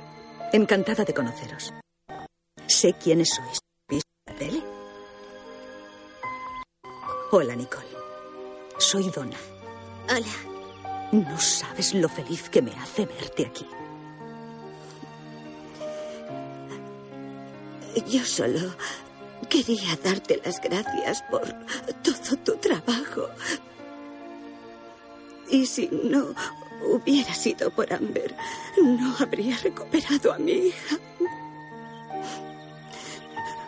Encantada de conoceros. Sé quiénes sois. ¿Viste la tele? Hola, Nicole. Soy Donna. Hola. No sabes lo feliz que me hace verte aquí. Yo solo quería darte las gracias por todo tu trabajo. Y si no hubiera sido por Amber, no habría recuperado a mi hija.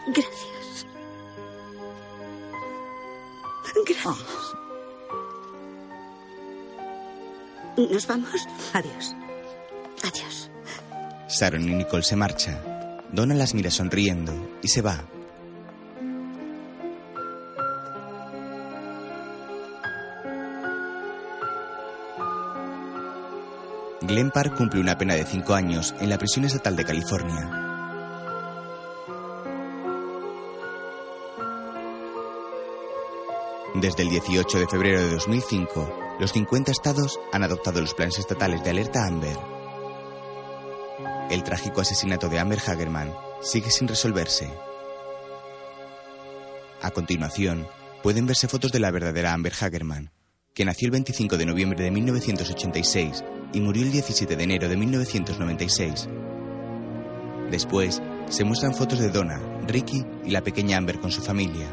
Gracias. Gracias. ¿Nos vamos? Adiós. Adiós. Sharon y Nicole se marcha. Donna las mira sonriendo y se va. Glen Park cumple una pena de cinco años en la prisión estatal de California. Desde el 18 de febrero de 2005, los 50 estados han adoptado los planes estatales de alerta Amber. El trágico asesinato de Amber Hagerman sigue sin resolverse. A continuación, pueden verse fotos de la verdadera Amber Hagerman, que nació el 25 de noviembre de 1986 y murió el 17 de enero de 1996. Después, se muestran fotos de Donna, Ricky y la pequeña Amber con su familia.